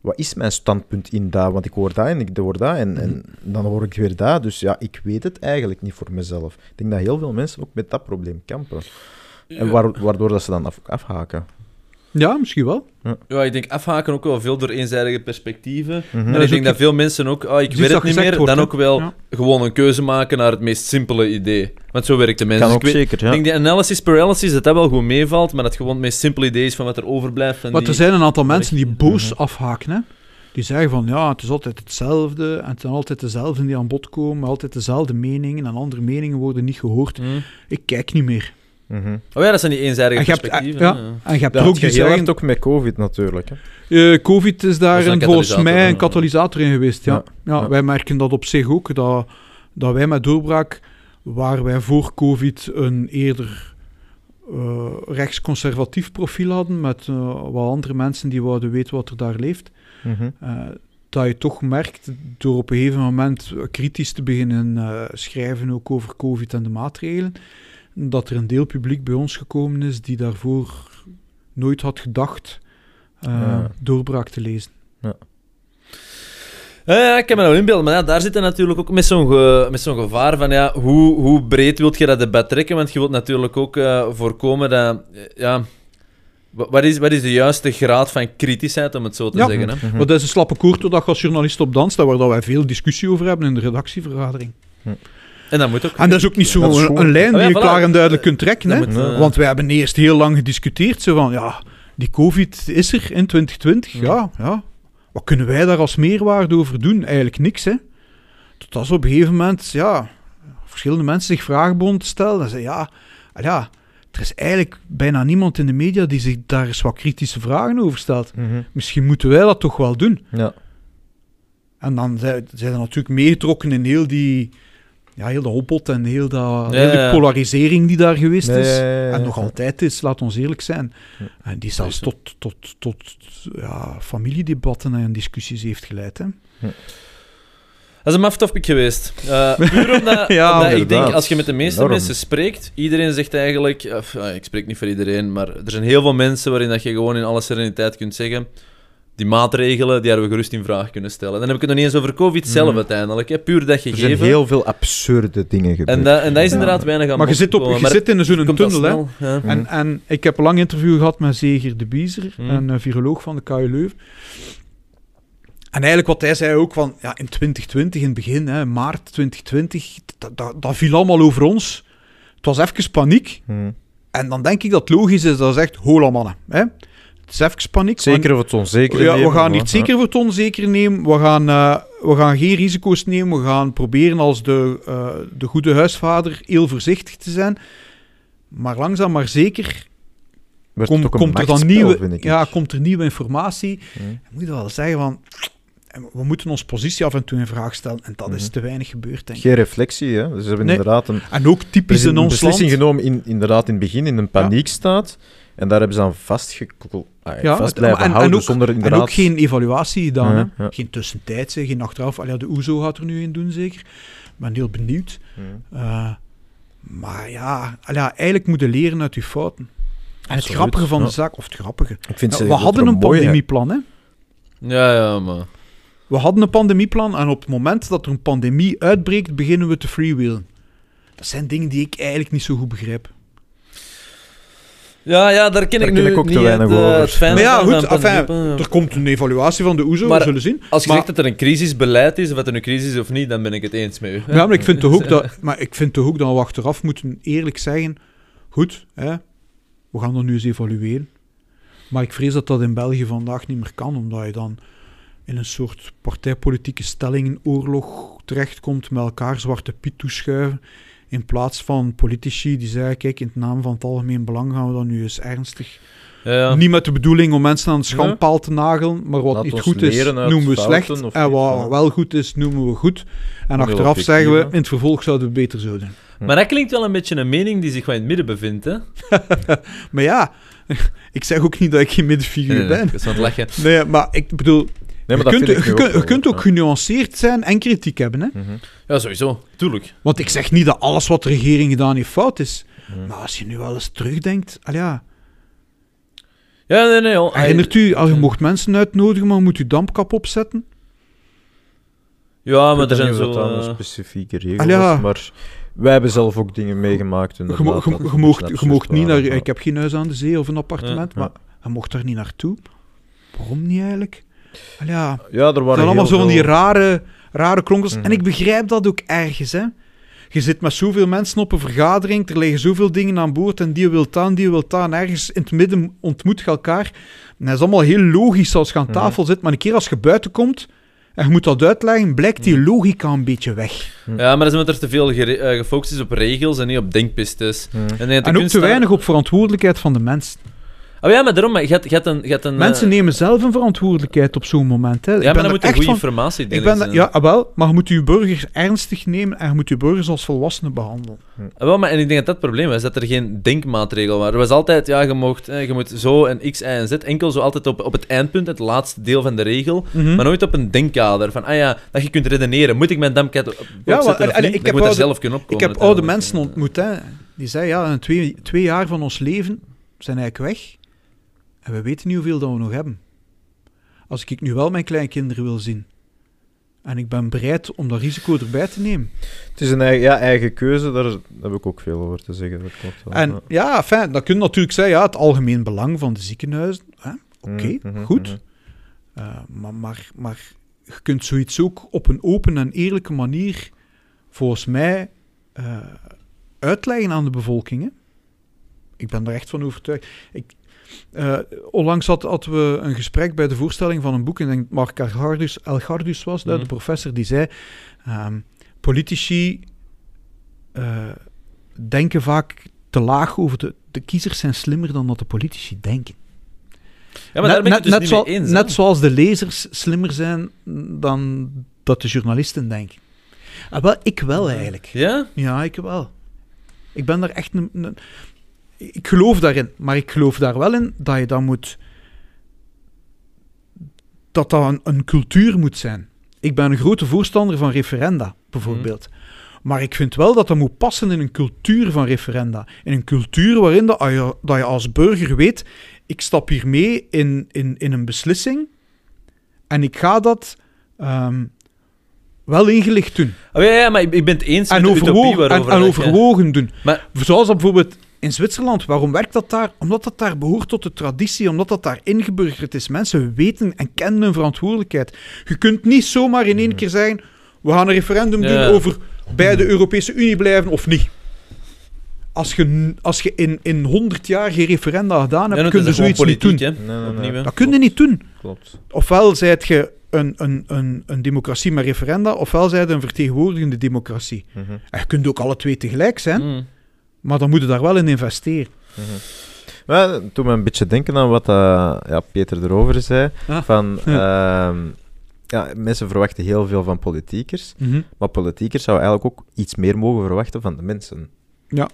Wat is mijn standpunt in dat? Want ik hoor dat en ik hoor dat. En, en dan hoor ik weer dat. Dus ja, ik weet het eigenlijk niet voor mezelf. Ik denk dat heel veel mensen ook met dat probleem kampen. En waar- waardoor dat ze dan af, afhaken. Ja, misschien wel. Ja, ik denk afhaken ook wel veel door eenzijdige perspectieven. Mhm. En ik denk dat veel mensen ook, ah, ik weet het niet meer, wordt, dan ook wel Ja. gewoon een keuze maken naar het meest simpele idee. Want zo werkt de mens. Kan Dus ook ik weet- zeker, ja. Ik denk die analysis paralysis, dat dat wel goed meevalt, maar dat gewoon het meest simpele idee is van wat er overblijft. Die... er zijn een aantal mensen die boos afhaken. Hè? Die zeggen van ja, het is altijd hetzelfde. En het zijn altijd dezelfden die aan bod komen. Altijd dezelfde meningen. En andere meningen worden niet gehoord. Hm. Ik kijk niet meer. Mhm. Oh ja, dat zijn die eenzijdige En je hebt, perspectieven. ja, en je hebt Dat ook met COVID natuurlijk. Hè. eh, Covid is daar een volgens mij een ja. katalysator in geweest. Ja. Ja, Ja. Wij merken dat op zich ook. Dat, dat wij met Doorbraak, waar wij voor Covid een eerder eh, rechtsconservatief profiel hadden, met eh, wat andere mensen die wouden weten wat er daar leeft, Mhm. eh, dat je toch merkt, door op een gegeven moment kritisch te beginnen eh, schrijven ook over COVID en de maatregelen, dat er een deel publiek bij ons gekomen is die daarvoor nooit had gedacht Ja. doorbraak te lezen. Ja, ja, ik kan me wel inbeelden. Maar ja, daar zit je natuurlijk ook met zo'n, ge- met zo'n gevaar van ja, hoe, hoe breed wilt je dat debat trekken? Want je wilt natuurlijk ook eh, voorkomen dat... eh, ja, wa- wat is, wat is de juiste graad van kritischheid, om het zo te Ja. zeggen? Hè? Mhm. Maar dat is een slappe je als journalist op danst, waar dat wij veel discussie over hebben in de redactievergadering. En dat moet ook. En dat is ook niet zo Dat is een, lijn Oh ja, die je voilà. klaar en duidelijk kunt trekken. Hè? moet, eh, Want wij hebben eerst heel lang gediscuteerd, zo van, ja, die COVID is er in 2020, Ja. ja, ja. Wat kunnen wij daar als meerwaarde over doen? Eigenlijk niks, hè. Tot als op een gegeven moment, ja, verschillende mensen zich vragen begonnen te stellen. En zeiden, ja, ah ja, er is eigenlijk bijna niemand in de media die zich daar eens wat kritische vragen over stelt. Mhm. Misschien moeten wij dat toch wel doen. Ja. En dan zijn zijn er natuurlijk meegetrokken in heel die, ja, heel de hobbot en heel, dat, Ja, heel die ja. polarisering die daar geweest is. ja, ja, ja. En nog altijd is, laat ons eerlijk zijn. En die zelfs tot, tot, tot ja, familiedebatten en discussies heeft geleid. Hè. Dat is een maf topic geweest. Eh, puur omdat, Ja, omdat ik denk, als je met de meeste Enorm. mensen spreekt, iedereen zegt eigenlijk... of, eh, ik spreek niet voor iedereen, maar er zijn heel veel mensen waarin dat je gewoon in alle sereniteit kunt zeggen... Die maatregelen, die hadden we gerust in vraag kunnen stellen. Dan heb ik het nog niet eens over COVID zelf Mhm. uiteindelijk. Hè. Puur dat Er zijn gegeven. heel veel absurde dingen gebeurd. En dat, en dat is Ja. inderdaad weinig aan Maar je zit, op, je maar zit in zo'n tunnel. Hè. ja. Mhm. En, en ik heb een lang interview gehad met Zeger de Biezer, Mhm. een eh, viroloog van de KU Leuven. En eigenlijk wat hij zei ook van, ja, in 2020, in het begin, hè, maart 2020, dat, dat, dat viel allemaal over ons. Het was even paniek. En dan denk ik dat het logisch is dat je zegt, hola mannen. Hè? Het is even paniek. Zeker of het onzeker Ja, we gaan niet zeker voor het onzeker nemen. We gaan, eh, we gaan geen risico's nemen. We gaan proberen als de, eh, de goede huisvader heel voorzichtig te zijn. Maar langzaam maar zeker kom- komt, er dan nieuwe, ja, komt er nieuwe informatie. Dan moet je wel zeggen van... We moeten onze positie af en toe in vraag stellen. En dat is Mhm. te weinig gebeurd, denk ik. Geen reflectie, hè? Dus ze hebben Nee. inderdaad een, En ook typisch in land. beslissing genomen in, inderdaad in het begin in een paniekstaat. En daar hebben ze aan vastgekl- ah, Ja, vast en- blijven en- en houden ook- zonder En inderdaad... ook geen evaluatie gedaan. Ja, hè? ja. Geen tussentijdse, geen achteraf. Allee, de OESO gaat er nu in doen, zeker. Ik ben heel benieuwd. Eh, maar ja, allee, eigenlijk moet je leren uit je fouten. En het Absoluut, grappige van ja. de zaak, of het grappige... Ik vind Ja, ze we hadden een pandemieplan, hè. Ja, ja, maar... We hadden een pandemieplan en op het moment dat er een pandemie uitbreekt, beginnen we te freewheelen. Dat zijn dingen die ik eigenlijk niet zo goed begrijp. Ja, ja, daar ken Daar ik ken nu ik ook te niet weinig het, eh, over. het fijne Maar ja, van- goed, pandemie. Er komt een evaluatie van de OESO, Maar we zullen zien. Als je Maar- zegt dat er een crisisbeleid is, of dat er een crisis is of niet, dan ben ik het eens met u. Ja, maar ik vind toch ook dat, maar ik vind toch ook dat we achteraf moeten eerlijk zeggen: goed, hè, we gaan dat nu eens evalueren. Maar ik vrees dat dat in België vandaag niet meer kan, omdat je dan in een soort partijpolitieke stellingenoorlog terechtkomt, met elkaar zwarte piet toeschuiven. In plaats van politici die zeggen: kijk, in het naam van het algemeen belang gaan we dat nu eens ernstig. Ja, ja. Niet met de bedoeling om mensen aan de schandpaal te nagelen, maar wat Laat niet goed is, noemen we slecht. of En wat wel goed is, noemen we goed. En achteraf zeggen we, in het vervolg zouden we beter zo doen. Maar dat klinkt wel een beetje een mening die zich wel in het midden bevindt, hè? Maar ja, ik zeg ook niet dat ik geen middenfiguur Nee, nee, nee, ben. ik het lachen. Nee, maar ik bedoel, Nee, je, dat kunt, je, ook je kunt ook ja. genuanceerd zijn en kritiek hebben. Hè? Mhm. Ja, sowieso. Tuurlijk. Want ik zeg niet dat alles wat de regering gedaan heeft fout is. Mhm. Maar als je nu wel eens terugdenkt, al ja, Ja, nee, nee. joh. herinnert u, als je mocht mensen uitnodigen, maar moet u dampkap opzetten? Ja, maar er zijn zo... eh, specifieke regel ja. was, maar wij hebben zelf ook dingen meegemaakt. Je, inderdaad, mo- je, dat je een moogt, beetje je moogt niet naar... Ik heb geen huis aan de zee of een appartement, Ja, maar je mocht daar niet naartoe. Waarom niet eigenlijk? Ja, Ja, er Het waren zijn allemaal zo van die rare, rare klonkers. Mhm. En ik begrijp dat ook ergens, hè. Je zit met zoveel mensen op een vergadering, er liggen zoveel dingen aan boord en die wil aan, die wil aan. Ergens in het midden ontmoet je elkaar. En dat is allemaal heel logisch als je aan Mhm. tafel zit, maar een keer als je buiten komt en je moet dat uitleggen, blijkt die logica een beetje weg. Ja, maar dat is omdat er te veel eh, gefocust is op regels en niet op denkpistes. Mhm. En, En ook te weinig op verantwoordelijkheid van de mensen. Oh ja, maar daarom, maar je hebt, je hebt een... Je hebt een Mensen eh, nemen zelf een verantwoordelijkheid op zo'n moment. Hè. Ik Ja, ben maar dan moet je echt goede van- informatie ik delen. ben dat- Ja, ah, wel, maar je moet je burgers ernstig nemen en je moet je burgers als volwassenen behandelen. Ah, Wel, maar, en ik denk dat dat het probleem was, dat er geen denkmaatregel was. Er was altijd, ja, je, mocht, eh, je moet zo en x, y en z. Enkel zo altijd op, op het eindpunt, het laatste deel van de regel. Mhm. Maar nooit op een denkkader. Van, ah ja, dat je kunt redeneren. Moet ik mijn dampkat op Ja, opzetten maar, of allee, niet? ik Je heb moet er oude- zelf kunnen opkomen. Ik heb oude mensen ontmoet, hè. die zeiden, ja, in twee, twee jaar van ons leven zijn eigenlijk weg. En we weten niet hoeveel dat we nog hebben. Als ik nu wel mijn kleinkinderen wil zien, en ik ben bereid om dat risico erbij te nemen. Het is een eigen, ja, eigen keuze, daar heb ik ook veel over te zeggen. Dat klopt wel. En ja, fijn, dat kun je natuurlijk zeggen, ja, het algemeen belang van de ziekenhuizen. Oké, Mhm, mhm, goed. mhm. Uh, maar, maar, maar je kunt zoiets ook op een open en eerlijke manier, volgens mij, uh, uitleggen aan de bevolking. Hè? Ik ben er echt van overtuigd. Ik, uh, onlangs had, hadden we een gesprek bij de voorstelling van een boek, en ik denk dat Mark Elgardus, Elgardus was, mm. de professor, die zei, um, politici uh, denken vaak te laag over de, de kiezers zijn slimmer dan dat de politici denken. Ja, maar net, net, dus net, zo, eens, net zoals de lezers slimmer zijn dan dat de journalisten denken. Ah, wel, ik wel eigenlijk. Ja? Ja, ik wel. Ik ben daar echt een, een, Ik geloof daarin, maar ik geloof daar wel in dat je dan moet. dat dat een, een cultuur moet zijn. Ik ben een grote voorstander van referenda, bijvoorbeeld. Mm. Maar ik vind wel dat dat moet passen in een cultuur van referenda. In een cultuur waarin dat je, dat je als burger weet ik stap hier mee in, in, in een beslissing en ik ga dat um, wel ingelicht doen. Oh, ja, ja, maar ik ben het eens en met overwogen, de en, en overwogen ja. doen. Maar, Zoals dat bijvoorbeeld in Zwitserland. Waarom werkt dat daar? Omdat dat daar behoort tot de traditie, omdat dat daar ingeburgerd is. Mensen weten en kennen hun verantwoordelijkheid. Je kunt niet zomaar in één keer zeggen, we gaan een referendum ja. doen over bij de Europese Unie blijven of niet. Als je, als je in, in 100 jaar geen referenda gedaan Ja, hebt, dat kun je zoiets niet doen. Nee, nee, nee. Dat kun je niet doen. Klopt. Ofwel zijt je een, een, een, een democratie met referenda, ofwel zijt je een vertegenwoordigende democratie. Mhm, En je kunt ook alle twee tegelijk zijn, Mm. Maar dan moet je daar wel in investeren. mhm. Maar het doet me een beetje denken aan wat eh, ja, Peter erover zei. Ah. Van, ehm, ja, mensen verwachten heel veel van politiekers, maar politiekers zouden eigenlijk ook iets meer mogen verwachten van de mensen. Ja.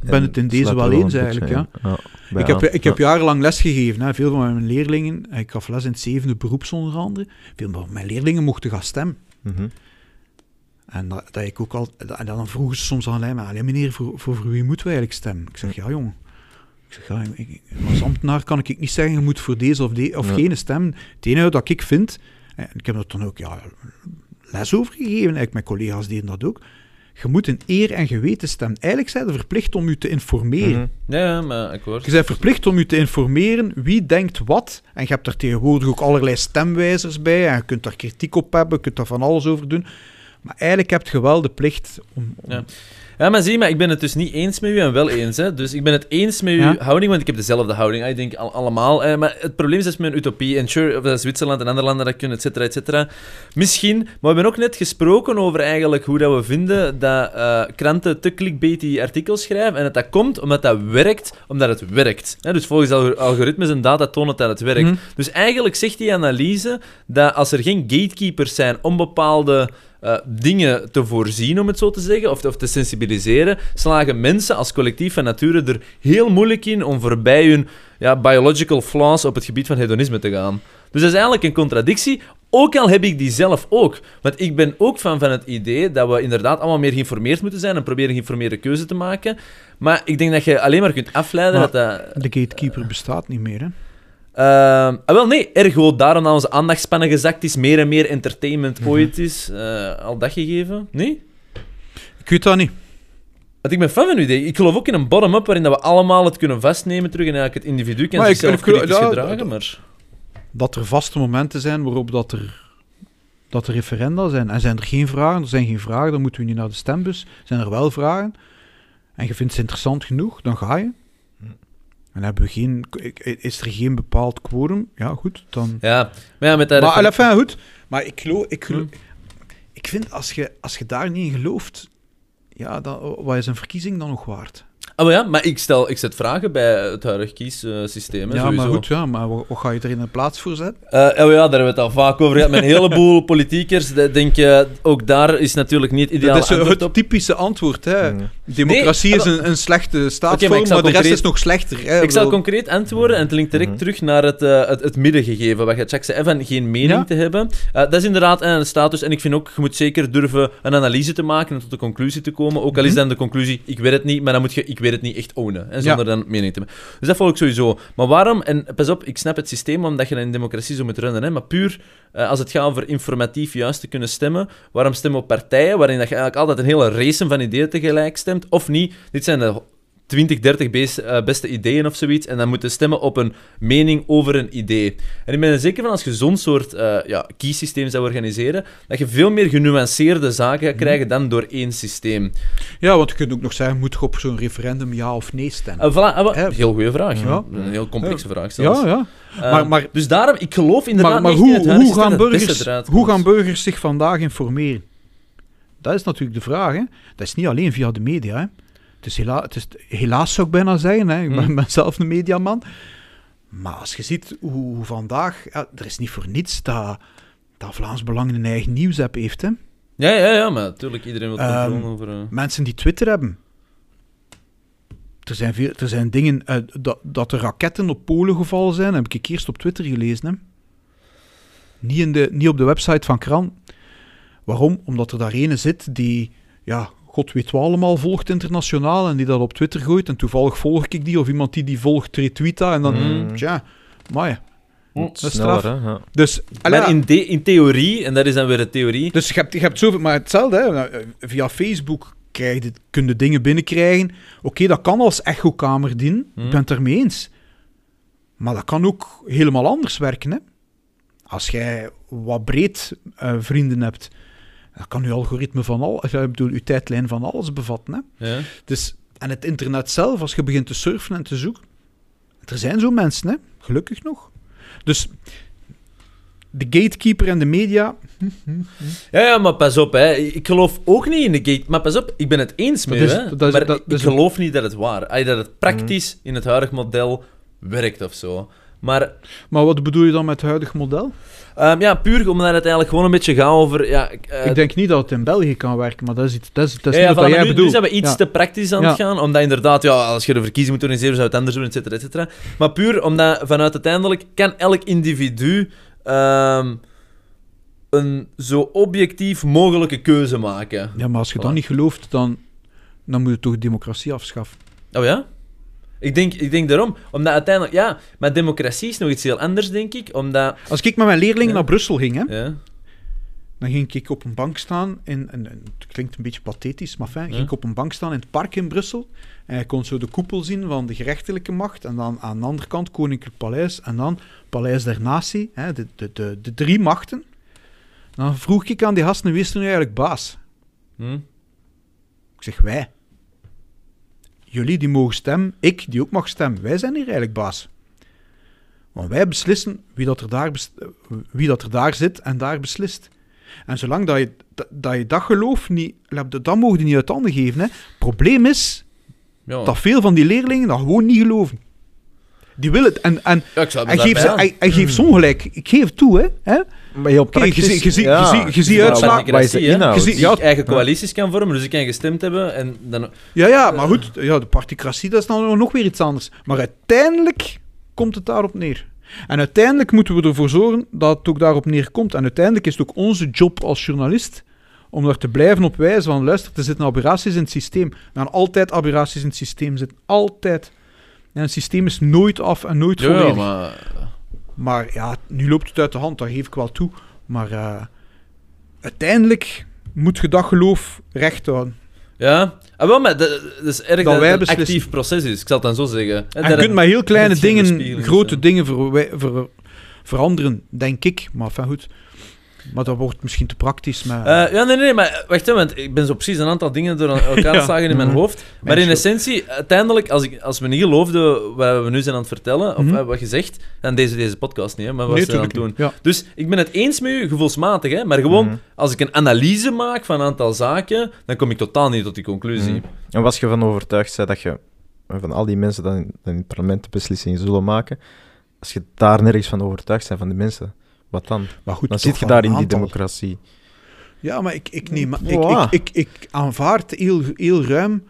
En ben het in deze wel een eens eigenlijk. Ja, Ik heb, ik heb jarenlang les gegeven. Hè. Veel van mijn leerlingen, ik gaf les in het zevende beroeps onder andere, veel van mijn leerlingen mochten gaan stemmen. Mhm. En dat, dat ik ook al, en dan vroegen ze soms aan mij, meneer, voor, voor, voor wie moeten we eigenlijk stemmen? Ik zeg, ja jongen. Ik zeg, ja, ik- ik- als ambtenaar kan ik niet zeggen, je moet voor deze of, de, of Ja. geen stemmen. Het enige dat ik vind, en ik heb er dan ook ja, les over gegeven, eigenlijk mijn collega's deden dat ook, je moet een eer en geweten stemmen. Eigenlijk zijn ze verplicht om je te informeren. Mhm. Ja, ja, maar akkoord. Je bent verplicht om je te informeren wie denkt wat. En je hebt daar tegenwoordig ook allerlei stemwijzers bij. En je kunt daar kritiek op hebben, je kunt daar van alles over doen. Maar eigenlijk heb je wel de plicht om... om- Ja. Ja, maar zie maar ik ben het dus niet eens met u en wel eens. Hè. Dus ik ben het eens met uw Ja. houding, want ik heb dezelfde houding. Ik denk al- allemaal. Eh, maar het probleem is met een utopie. En sure, of dat Zwitserland en andere landen dat kunnen, et cetera, et cetera. Misschien. Maar we hebben ook net gesproken over eigenlijk hoe dat we vinden dat eh, kranten te clickbaity artikels schrijven. En dat dat komt omdat dat werkt, omdat het werkt. Hè, dus volgens alg- algoritmes en data tonen dat het werkt. Mhm. Dus eigenlijk zegt die analyse dat als er geen gatekeepers zijn om eh, dingen te voorzien, om het zo te zeggen, of, of te sensibiliseren, slagen mensen als collectief van nature er heel moeilijk in om voorbij hun ja, biological flaws op het gebied van hedonisme te gaan. Dus dat is eigenlijk een contradictie, ook al heb ik die zelf ook. Want ik ben ook van, van het idee dat we inderdaad allemaal meer geïnformeerd moeten zijn en proberen geïnformeerde keuze te maken. Maar ik denk dat je alleen maar kunt afleiden Maar- dat dat... De gatekeeper bestaat niet meer, hè. Ah, wel, nee, ergo, daarom dat onze aandachtspannen gezakt is, meer en meer entertainment ooit is, eh, al dat gegeven. Nee? Ik weet dat niet. Want ik ben fan van idee. Ik geloof ook in een bottom-up waarin dat we allemaal het kunnen vastnemen terug en eigenlijk het individu kan Maar zichzelf ik kritisch ja, gedragen, dat- maar... Dat er vaste momenten zijn waarop dat er, dat er referenda zijn. En zijn er geen vragen, er zijn geen vragen, dan moeten we niet naar de stembus. Zijn er wel vragen, en je vindt ze interessant genoeg, dan ga je. En hebben we geen, is er geen bepaald quorum, ja goed, dan... Ja, maar ja, met dat... Maar goed. Maar ik geloof, ik geloof, Hm. ik vind als je, als je daar niet in gelooft, ja, dan, wat is een verkiezing dan nog waard? Ah, maar ja, maar ik, stel, ik zet vragen bij het huidige kiessysteem. hè, ja, sowieso. maar goed, ja, maar wat, wat ga je er in de plaats voor zetten? Eh, ja, maar ja, daar hebben we het al vaak over gehad. Met een heleboel politiekers. de- Denk je, ook daar is natuurlijk niet het ideale Dat is antwoord het op. typische antwoord. Hè. Mhm. Democratie Nee, is een, een slechte staatsvorm, Oké, maar ik zal maar, de rest concreet- is nog slechter. Hè. Ik zal concreet antwoorden en het linkt direct Mhm. terug naar het, eh, het, het middengegeven, wat je Jack zei, van geen mening Ja. te hebben. Eh, dat is inderdaad een status en ik vind ook, je moet zeker durven een analyse te maken en tot de conclusie te komen. Ook al is Mhm. dan de conclusie, ik weet het niet, maar dan moet je, ik weet het niet, echt ownen, Ja. zonder dan mening te hebben. Dus dat volg ik sowieso. Maar waarom, en pas op, ik snap het systeem omdat je in een democratie zo moet runnen, hè, maar puur eh, als het gaat over informatief juist te kunnen stemmen, waarom stemmen op partijen waarin dat je eigenlijk altijd een hele race van ideeën tegelijk stemt, of niet? Dit zijn de 20, 30 bes- eh, beste ideeën of zoiets. En dan moeten stemmen op een mening over een idee. En ik ben er zeker van als je zo'n soort eh ja, kiesysteem zou organiseren, dat je veel meer genuanceerde zaken gaat krijgen dan door één systeem. Ja, want je kunt ook nog zeggen, moet je op zo'n referendum ja of nee stemmen? Eh, voilà, heel goede vraag. Ja. Een heel complexe vraag zelfs. ja, ja. Maar- maar- dus daarom, ik geloof inderdaad Maar, maar niet in hoe, het hoe, gaan burgers, hoe gaan burgers zich vandaag informeren? Dat is natuurlijk de vraag. Hè? Dat is niet alleen via de media. Hè? Het, is hela het is helaas, zou ik bijna zeggen. Hè? Ik ben, Hmm. ben zelf een mediaman. Maar als je ziet hoe, hoe vandaag... Ja, er is niet voor niets dat, dat Vlaams Belang een eigen nieuwsapp heeft. Hè? Ja, ja, ja, maar natuurlijk, iedereen wil Ehm, controle over... eh, Mensen die Twitter hebben. Er zijn, veel, er zijn dingen... eh, dat, dat er raketten op Polen gevallen zijn, heb ik eerst op Twitter gelezen. Hè? Niet, in de, niet op de website van Kran. Waarom? Omdat er daar ene zit die... Ja, god weet wat allemaal volgt internationaal en die dat op Twitter gooit. En toevallig volg ik die, of iemand die die volgt retweet dat. En dan... Mm. Tja, maar Moet is sneller, straf. Ja. Dus... Maar ja, in, de- in theorie, en dat is dan weer de theorie... dus je hebt, je hebt zoveel, maar hetzelfde, hè. Nou, Via Facebook krijg je, kun je dingen binnenkrijgen. Oké, dat kan als echokamer dienen, Hmm. ik ben het ermee eens. Maar dat kan ook helemaal anders werken, hè. Als jij wat breed eh, vrienden hebt, Dat kan uw algoritme van al, ik bedoel, uw tijdlijn van alles bevatten. Hè? Ja. Dus, en het internet zelf, als je begint te surfen en te zoeken, er zijn zo mensen, hè? gelukkig nog. Dus de gatekeeper en de media, Ja, ja, maar pas op, hè. ik geloof ook niet in de gate. Maar pas op, ik ben het eens met Dat je, is- hè. dat is- maar dat- ik, is- geloof niet dat het waar ay, dat het praktisch in het huidige model werkt of zo. Maar maar wat bedoel je dan met het huidige model? ehm, ja, puur omdat het eigenlijk gewoon een beetje gaat over. Ja, eh, ik denk niet dat het in België kan werken, maar dat is, iets, dat is, dat is ja, ja, niet wat voilà, jij nu, nu bedoelt. zijn we iets Ja. te praktisch aan Ja. het gaan, omdat inderdaad, ja, als je de verkiezing moet organiseren, zou het anders doen, et cetera, et cetera. Maar puur omdat vanuit uiteindelijk kan elk individu ehm, een zo objectief mogelijke keuze maken. Ja, maar als je Voilà. dat niet gelooft, dan, dan moet je toch democratie afschaffen. Oh ja? Ik denk, ik denk daarom. Omdat uiteindelijk... Ja, maar democratie is nog iets heel anders, denk ik. Omdat... Als ik met mijn leerlingen Ja. naar Brussel ging, hè, Ja. dan ging ik op een bank staan. In, en, en het klinkt een beetje pathetisch, maar fijn. Ja. Ging ik op een bank staan in het park in Brussel. En je kon zo de koepel zien van de gerechtelijke macht. En dan aan de andere kant Koninklijk Paleis. En dan Paleis der Natie. Hè, de, de, de, de drie machten. Dan vroeg ik aan die gasten, wie is er nu eigenlijk baas? Hm? Ik zeg, wij. Jullie die mogen stemmen, ik die ook mag stemmen. Wij zijn hier eigenlijk baas. Want wij beslissen wie dat er daar, wie dat er daar zit en daar beslist. En zolang dat je dat, je dat geloof niet... Dat mogen die niet uit handen geven. Hè. Het probleem is Ja. dat veel van die leerlingen dat gewoon niet geloven. Die willen het. En, en ja, ik hij, geeft ze, hij, hij geeft ongelijk. Ik geef het toe, hè. hè? Maar heel praktisch... ziet- je ziet- ja. je Ja, uitslag-? Je ja. eigen coalities kan vormen, dus ik kan gestemd hebben en dan... Ja, ja, maar goed. Ja, de particratie, dat is dan nog weer iets anders. Maar uiteindelijk komt het daarop neer. En uiteindelijk moeten we ervoor zorgen dat het ook daarop neerkomt. En uiteindelijk is het ook onze job als journalist om daar te blijven op wijzen van, luister, er zitten aberraties in het systeem. Er gaan altijd aberraties in het systeem zitten. Altijd. En het systeem is nooit af en nooit Ja, volledig. maar... Maar ja, nu loopt het uit de hand, dat geef ik wel toe. Maar eh, uiteindelijk moet je dat geloof recht houden. Ja, ah, wel, maar dat, is erg Dat dat, een actief proces is. Ik zal het dan zo zeggen. En En je kunt met heel kleine dingen grote dingen ver- ver- veranderen, denk ik. Maar enfin, goed. Maar dat wordt misschien te praktisch. Maar... Eh, ja, nee, nee, maar wacht even, want ik ben zo precies een aantal dingen door elkaar Ja. geslagen in mijn Mhm. hoofd. Maar in essentie, uiteindelijk, als, ik, als we niet geloofden wat we nu zijn aan het vertellen, of Mhm. wat je zegt, dan deze, deze podcast niet, hè, maar wat nee, we aan het doen. Ja. Dus ik ben het eens met u, gevoelsmatig, hè, maar gewoon, Mhm. als ik een analyse maak van een aantal zaken, dan kom ik totaal niet tot die conclusie. En was je van overtuigd zei dat je van al die mensen die in, het parlement de beslissingen zullen maken, als je daar nergens van overtuigd bent van die mensen, wat dan? Maar goed, Dan zit je daar in die democratie. Ja, maar ik, ik, neem, ik, Voilà. ik, ik, ik aanvaard heel, heel ruim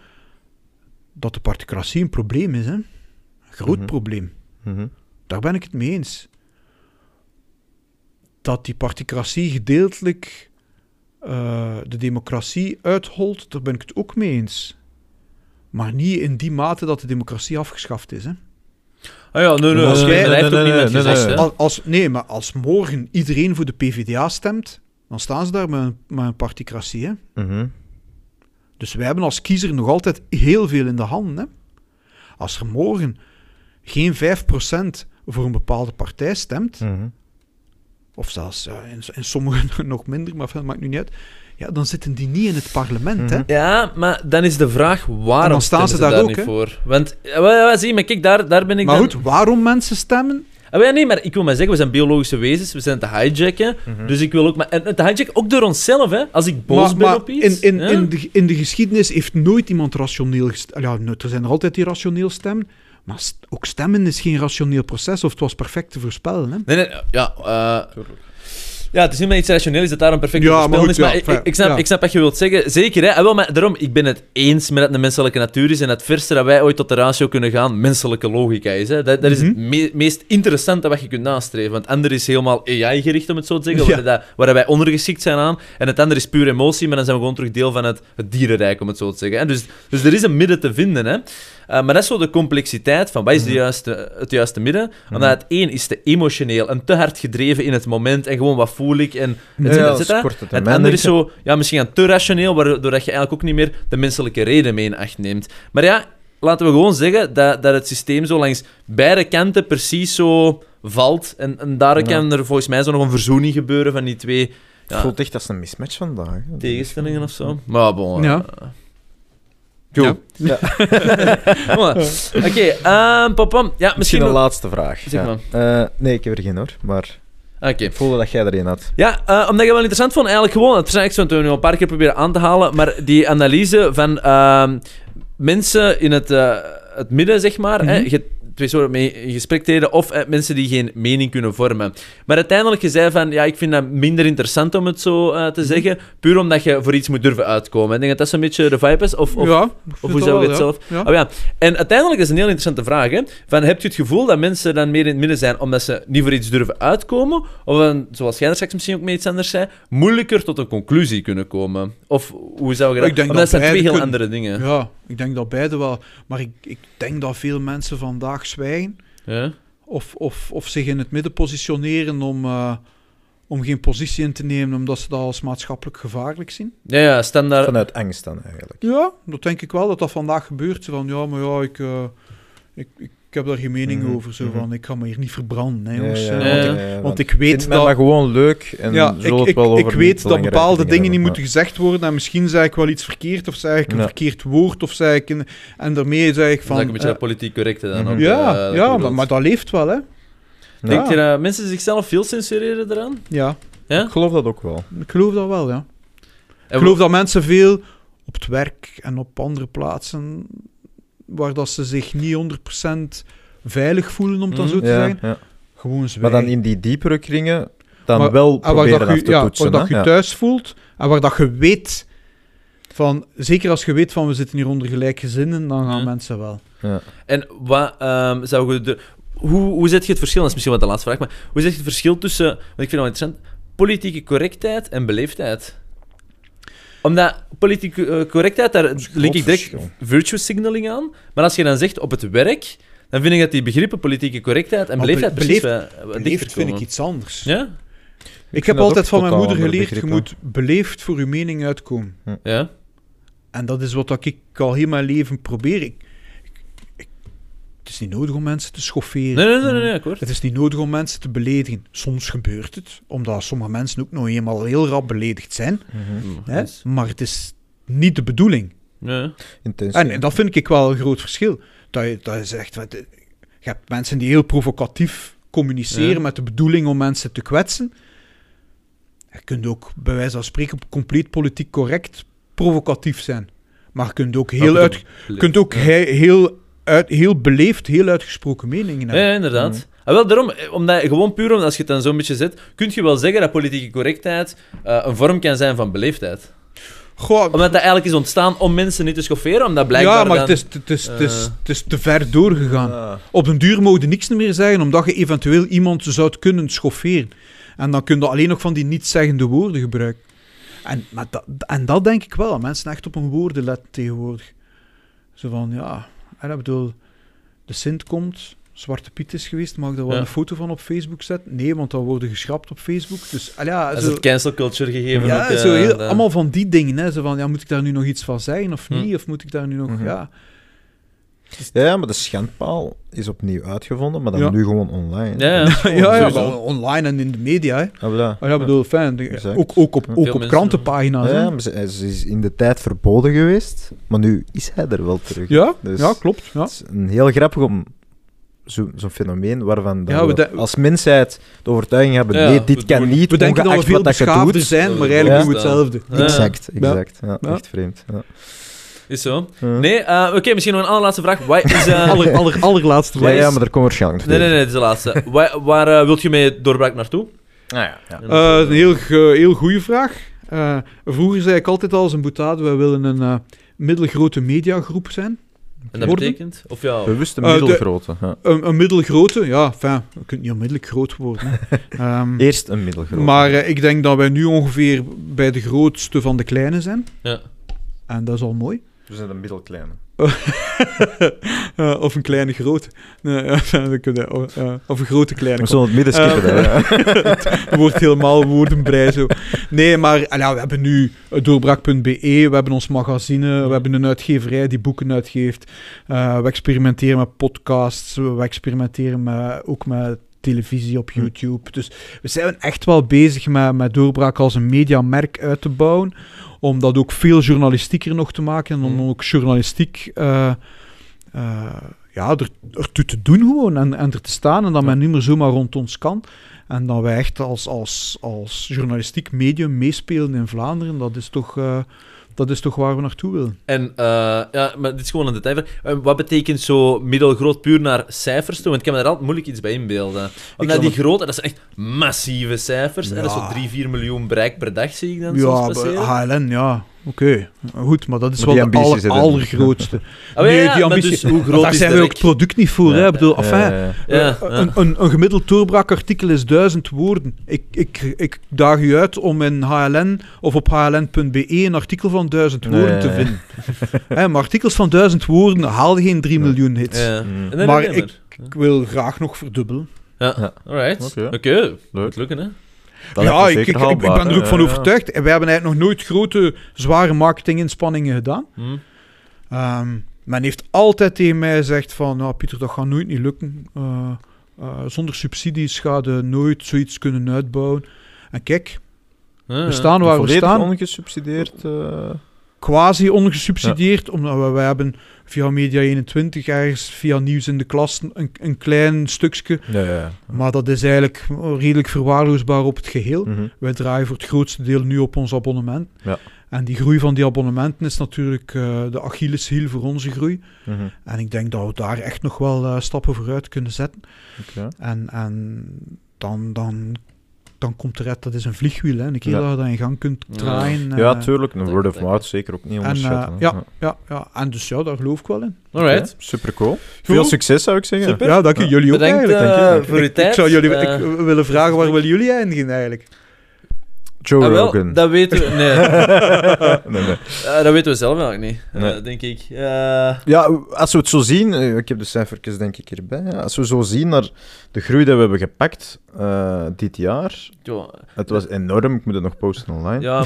dat de particratie een probleem is. Hè? Een groot Mhm. probleem. Mhm. Daar ben ik het mee eens. Dat die particratie gedeeltelijk eh, de democratie uitholt, daar ben ik het ook mee eens. Maar niet in die mate dat de democratie afgeschaft is. Hè? Ah ja, nee, nee, Als nee, gezegd. Als, als, nee, maar als morgen iedereen voor de PvdA stemt, dan staan ze daar met een, met een particratie. Hè? Mhm. Dus wij hebben als kiezer nog altijd heel veel in de hand. Hè? Als er morgen geen 5% voor een bepaalde partij stemt, Mhm. of zelfs ja, in, in sommigen nog minder, maar dat maakt nu niet uit, ja, dan zitten die niet in het parlement. Hè? Ja, maar dan is de vraag waarom dan staan ze daar ook, niet hè? voor. Want, ja, zie, maar kijk, daar, daar ben ik Maar dan... goed, waarom mensen stemmen? Ah, nee, maar ik wil maar zeggen, we zijn biologische wezens, we zijn te hijacken. Mhm. Dus ik wil ook... Maar, en te hijacken ook door onszelf, hè. Als ik boos maar, ben maar op iets... in, in, ja. in, de, in de geschiedenis heeft nooit iemand rationeel gestemd. Ja, nou, er zijn er altijd die rationeel stemmen, maar st- ook stemmen is geen rationeel proces, of het was perfect te voorspellen. Hè? Nee, nee, ja... eh, ja, het is niet meer iets rationeel is dat daar een perfecte Ja, is. Maar ja, ik, ik, snap, ja. ik snap wat je wilt zeggen. Zeker, hè. Ah, wel, maar daarom, ik ben het eens met dat een menselijke natuur is en het verste dat wij ooit tot de ratio kunnen gaan, menselijke logica is. Hè. Dat, dat is het Mhm. me- meest interessante wat je kunt nastreven. Want het andere is helemaal AI-gericht, om het zo te zeggen, waar, dat, waar wij ondergeschikt zijn aan. En het andere is puur emotie, maar dan zijn we gewoon terug deel van het, het dierenrijk, om het zo te zeggen. hè. Dus, dus er is een midden te vinden. Hè. Uh, maar dat is zo de complexiteit van wat is de juiste, het juiste midden. Omdat het één is te emotioneel en te hard gedreven in het moment en gewoon wat voel ik en et cetera, et cetera. Het andere is zo, ja, misschien aan te rationeel, waardoor dat je eigenlijk ook niet meer de menselijke reden mee in acht neemt. Maar ja, laten we gewoon zeggen dat, dat het systeem zo langs beide kanten precies zo valt. En, en daar Ja. kan er volgens mij zo nog een verzoening gebeuren van die twee Het ja, voelt echt als een mismatch vandaag. tegenstellingen of zo. Maar bon. Ja. eh, Goed. Ja. Maar, Oké, ehm, papa. Ja, Misschien een laatste vraag. Zeg ja. Eh, nee, ik heb er geen hoor. Maar Oké. ik voelde dat jij er een had. Ja, eh, omdat ik het wel interessant vond, eigenlijk gewoon, het is eigenlijk zo, we nu al een paar keer proberen aan te halen, maar die analyse van ehm, mensen in het, eh, het midden, zeg maar, hè, Mhm. Twee soorten mee in gesprek treden, of eh, mensen die geen mening kunnen vormen. Maar uiteindelijk, je zei van, ja, ik vind dat minder interessant om het zo eh, Mhm. te zeggen, puur omdat je voor iets moet durven uitkomen. Ik denk dat dat zo'n beetje de vibe is, of... of ja, of hoe zou je het zelf... Ja. Oh ja, en uiteindelijk is een heel interessante vraag. Hè? Van, heb je het gevoel dat mensen dan meer in het midden zijn omdat ze niet voor iets durven uitkomen? Of dan, zoals jij er straks misschien ook mee iets anders zei, moeilijker tot een conclusie kunnen komen? Of hoe zou je dat... Ik denk Omdat dat dat zijn twee heel kunnen. andere dingen. Ja, ik denk dat beide wel. Maar ik, ik denk dat veel mensen vandaag zwijgen. Ja? Of, of, of zich in het midden positioneren om, eh, om geen positie in te nemen, omdat ze dat als maatschappelijk gevaarlijk zien. Ja, ja, standaard... Vanuit angst dan eigenlijk. Ja, dat denk ik wel dat dat vandaag gebeurt. Van ja, maar ja, ik, eh, ik, ik heb daar geen mening Mhm, over. Zo mhm. van, ik ga me hier niet verbranden, hè, Ja, jongens. ja, Eh, ja, want, ja, ik, ja, want want ik weet dat... dat gewoon leuk en Ja, ik, het ik, wel ik over weet dat bepaalde dingen niet moeten gezegd worden en misschien zeg ik wel iets verkeerd of zeg ik een Ja. verkeerd woord of zeg ik een, en daarmee zeg ik Dat is van... een beetje eh, dat politiek correcte dan mhm. ook. ja, eh, ja maar, maar dat leeft wel, hè. Ja. Denk je dat mensen zichzelf veel censureren eraan? Ja, Ja? Ik geloof dat ook wel. ik geloof dat wel, ja. En Ik geloof dat mensen veel op het werk en op andere plaatsen waar dat ze zich niet 100% veilig voelen, om het dan Mhm. zo te Ja, zeggen, ja. gewoon Maar zwijgen. dan in die diepere kringen dan Maar- wel proberen dat af je, te ja, toetsen. waar dat je thuis voelt en waar dat je weet van, zeker als je weet van we zitten hier onder gelijkgezinnen, dan gaan Ja. mensen wel. Ja. En wat ehm, zou je de, hoe, hoe zet je het verschil? Dat is misschien wat de laatste vraag, maar hoe zet je het verschil tussen, want ik vind het wel interessant, politieke correctheid en beleefdheid? Omdat politieke eh, correctheid, daar link ik direct verschil. virtue signaling aan. Maar als je dan zegt op het werk, dan vind ik dat die begrippen politieke correctheid en Maar beleefdheid be- precies beleefd- Beleefd vind ik iets anders. Ja? Ik, heb altijd van mijn moeder geleerd, je moet beleefd voor je mening uitkomen. Ja? En dat is wat ik al heel mijn leven probeer. Ik- het is niet nodig om mensen te schofferen. Nee, nee, nee, nee, nee, akkoord. Het is niet nodig om mensen te beledigen. Soms gebeurt het, omdat sommige mensen ook nog eenmaal heel rap beledigd zijn. Mhm. Hè? yes. Maar het is niet de bedoeling. Ja. Intentie. En, en dat vind ik wel een groot verschil. Dat je, dat je zegt, wat, eh, je hebt mensen die heel provocatief communiceren Ja. met de bedoeling om mensen te kwetsen. Je kunt ook, bij wijze van spreken, compleet politiek correct provocatief zijn. Maar je kunt ook heel, Maar uit, je kunt ook Ja. he- heel, uit, heel beleefd, heel uitgesproken meningen Ja, hebben. ja, inderdaad. Mhm. Ah, wel, daarom, eh, omdat, gewoon puur omdat als je het dan zo'n beetje zet, kun je wel zeggen dat politieke correctheid eh, een vorm kan zijn van beleefdheid. Goh, Omdat dat eigenlijk is ontstaan om mensen niet te schofferen, omdat blijkbaar ja, maar dan... het, is, het, is, het, is, eh, het is te ver doorgegaan. Op den duur mogen niks meer zeggen, omdat je eventueel iemand zou kunnen schofferen. En dan kun je alleen nog van die niet-zeggende woorden gebruiken. En, maar dat, en dat denk ik wel, dat mensen echt op hun woorden letten tegenwoordig. Zo van, ja, en ik bedoel, de Sint komt, Zwarte Piet is geweest, mag ik daar wel Ja. een foto van op Facebook zetten? Nee, want dan worden geschrapt op Facebook. Dus, al ja, Dat is zo, het cancel culture gegeven. ja, ook, eh, zo heel, allemaal van die dingen. Hè, zo van, ja, moet ik daar nu nog iets van zeggen of Hm. niet? Of moet ik daar nu nog, Mhm. ja... Ja, maar de schandpaal is opnieuw uitgevonden, maar dan Ja. nu gewoon online. Ja, ja. Ja, ja, sowieso. maar online en in de media, hè. Ah, voilà. Maar ja, bedoel, fijn. Exact. ook, ook op, ook op mensen- krantenpagina's. hè. Ja, maar ze, ze is in de tijd verboden geweest, maar nu is hij er wel terug. Ja, Dus- ja, klopt. Ja. Het is een heel grappig om zo- zo'n fenomeen waarvan dat Ja, we we de- als mensheid de overtuiging hebben, Ja, nee, we dit kan doen- niet, We denken dat we ongeacht veel wat dat je beschaafder doet. zijn, maar eigenlijk Ja. doen we hetzelfde. Ja. Exact, exact. Ja, Ja. Echt vreemd. Ja. Is zo. Ja. Nee, eh, oké, misschien nog een allerlaatste vraag. Wat is... eh, Aller, aller, allerlaatste Ja, vraag. maar daar komen waarschijnlijk Nee, nee, nee, dit is de laatste. waar waar eh, wilt je mee doorbraak naartoe? Ah, ja, ja. Eh, een heel, heel goede vraag. Eh, vroeger zei ik altijd al als een boetade, wij willen een eh, middelgrote mediagroep zijn. En dat Worden? betekent? Of ja... Bewust een de- middelgrote. ja. Een, een middelgrote, ja, fijn, je kunt niet onmiddellijk groot worden. Ehm, Eerst een middelgrote. maar eh, ik denk dat wij nu ongeveer bij de grootste van de kleine zijn. Ja. En dat is al mooi. We zijn een middelkleine. Eh, of een kleine grote. Nee, je- oh, eh, of een grote kleine. We zullen het midden skippen. Eh. Het wordt helemaal woordenbrei zo. Nee, maar ah ja, we hebben nu eh, doorbraak.be, we hebben ons magazine, we hebben een uitgeverij die boeken uitgeeft. Eh, we experimenteren met podcasts, we experimenteren met, ook met televisie, op YouTube. Dus we zijn echt wel bezig met, met doorbraak als een mediamerk uit te bouwen. Om dat ook veel journalistieker nog te maken. En om Mhm. ook journalistiek eh, eh, ja, er, ertoe te doen gewoon. En, en er te staan. En dat men niet meer zomaar rond ons kan. En dat wij echt als, als, als journalistiek medium meespelen in Vlaanderen. Dat is toch... eh, dat is toch waar we naartoe willen. En, eh, ja, maar dit is gewoon een detail. Eh, wat betekent zo middelgroot puur naar cijfers toe? Want ik kan me daar altijd moeilijk iets bij inbeelden. Want die het- grote, dat zijn echt massieve cijfers. hè. Dat is zo Ja. 3, 4 miljoen bereik per dag, zie ik dan Ja, HLN, ja. Oké, goed, maar dat is Maar die wel de ambitie aller, er allergrootste. Oh, ja, ja, maar dus hoe groot daar is zijn we ook het product niet voor. Ja, hè. Ik bedoel, Ja, enfin, ja, ja. Ja, eh, ja. Een, een, een gemiddeld doorbraakartikel is duizend woorden. Ik, ik, ik daag u uit om in HLN of op hln.be een artikel van duizend Nee, woorden te ja, ja. vinden. Hè, maar artikels van duizend woorden halen geen 3 Nee. miljoen hits. Ja. Mm. Maar. Ik wil graag nog verdubbelen. Ja, Ja. alright. Oké, Oké. moet lukken, hè? Dat ja, ik, ik, ben er ook van overtuigd. En wij hebben eigenlijk nog nooit grote, zware marketinginspanningen gedaan. Hm. Ehm, men heeft altijd tegen mij gezegd van, nou Pieter, dat gaat nooit niet lukken. Eh, eh, zonder subsidies ga je nooit zoiets kunnen uitbouwen. En kijk, we staan waar we Volledig staan, ongesubsidieerd. eh, quasi ongesubsidieerd, omdat we, wij hebben via Media 21 ergens, via Nieuws in de Klas, een, een klein stukje. ja, ja. Maar dat is eigenlijk redelijk verwaarloosbaar op het geheel. Mhm. Wij draaien voor het grootste deel nu op ons abonnement. Ja. En die groei van die abonnementen is natuurlijk eh, de Achilleshiel voor onze groei. Mhm. En ik denk dat we daar echt nog wel eh, stappen vooruit kunnen zetten. En, en dan, dan, dan komt eruit, dat is een vliegwiel. Hè. Een keer Ja. dat je dat in gang kunt Ja. draaien. Ja, eh, tuurlijk. Een word of mouth zeker ook niet En, onderschatten. eh, hè. ja, ja, ja, en dus ja, daar geloof ik wel in. Alright. Super cool. Veel succes zou ik zeggen. Super. Ja, dank u. Jullie ook Bedankt eigenlijk. eh, dank je, dank je. voor uw Ik- tijd. Ik zou jullie Eh, ik willen vragen, waar willen jullie eindigen eigenlijk? Joe ah, wel, Rogan. dat weten we... Nee, nee, nee. eh, dat weten we zelf eigenlijk niet, eh, denk ik. Eh, Ja, als we het zo zien, ik heb de cijfertjes denk ik hierbij. ja. Als we zo zien naar de groei die we hebben gepakt dit jaar, ja, het was enorm. Ik moet het nog posten online. ja,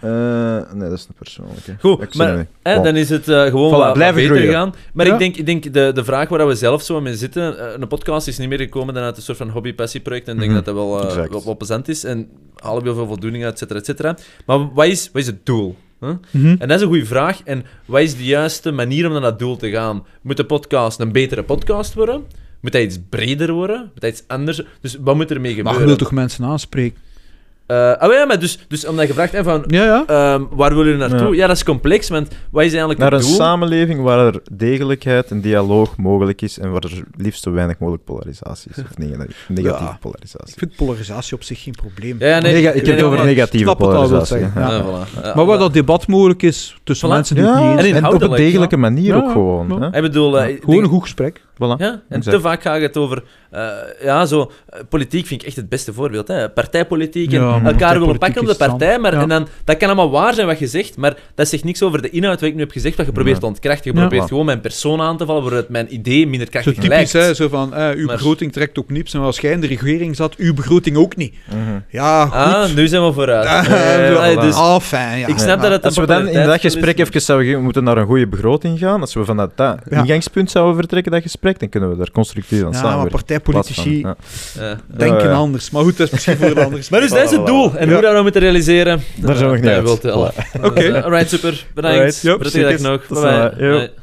nee, dat is een persoonlijke. Goed, maar hè, dan is het gewoon Voilà, wat, wat blijven beter groeien. gegaan. Maar Ja. ik denk, ik denk de, de vraag waar we zelf zo mee zitten, een podcast is niet meer gekomen dan uit een soort van hobby-passieproject. En ik denk Mhm. dat dat wel, wel, wel plezant is. En halen we heel veel voldoening uit, et cetera, et cetera. Maar wat is, wat is het doel? Huh? Mhm. En dat is een goede vraag. En wat is de juiste manier om naar dat doel te gaan? Moet de podcast een betere podcast worden? Moet dat iets breder worden? Moet dat iets anders? Dus wat moet er mee Maar gebeuren? je wilt toch mensen aanspreken? Eh, ah, ja, maar dus, dus omdat je vraagt hè, van... Ja, ja. ehm, waar willen jullie naartoe? Ja. Ja. dat is complex, want wat is eigenlijk Naar een doel? samenleving waar er degelijkheid en dialoog mogelijk is en waar er liefst zo weinig mogelijk polarisatie is. Of neg- negatieve Ja. polarisatie. Ik vind polarisatie op zich geen probleem. Ja, ja, nee, Nega- ik heb het over negatieve wil polarisatie. zeggen, ja. ja. Ja, voilà. Ja, Maar waar dat debat mogelijk is tussen Voilà. mensen die het niet eens En en op een degelijke manier Ja, ook gewoon. ja. Hè? Ik bedoel, eh, Gewoon een goed gesprek. Voilà. Ja, en Exact. te vaak gaat het over... eh, ja, zo... politiek vind ik echt het beste voorbeeld. Hè. Partijpolitiek en Elkaar willen pakken op de partij. Maar, ja. en dan, dat kan allemaal waar zijn wat je zegt, maar dat zegt niks over de inhoud wat ik nu heb gezegd, wat je probeert Nee. te ontkrachten. Je probeert Ja. gewoon mijn persoon aan te vallen, waaruit mijn idee minder Zo krachtig typisch, lijkt. hè, zo van, eh, uw Maar- begroting trekt ook niets. En als jij in de regering zat, uw begroting ook niet. Mhm. Ja, goed. Ah, nu zijn we vooruit. Ah, zo- dus ah, fijn, ja. ik snap dat het Als we dan in dat gesprek is. even zouden moeten naar een goede begroting gaan, als we vanuit dat Ja. ingangspunt zouden vertrekken, dat gesprek, dan kunnen we daar constructief aan Ja, maar samenwerken. partijpolitici denken anders. Maar goed, dat is misschien voor een ander gesprek. Maar dus dat is het doel. En hoe dat we moeten realiseren, Daar zijn we nog niet uit. Oké. Alright, super. Bedankt. Prettige dag nog. Bye.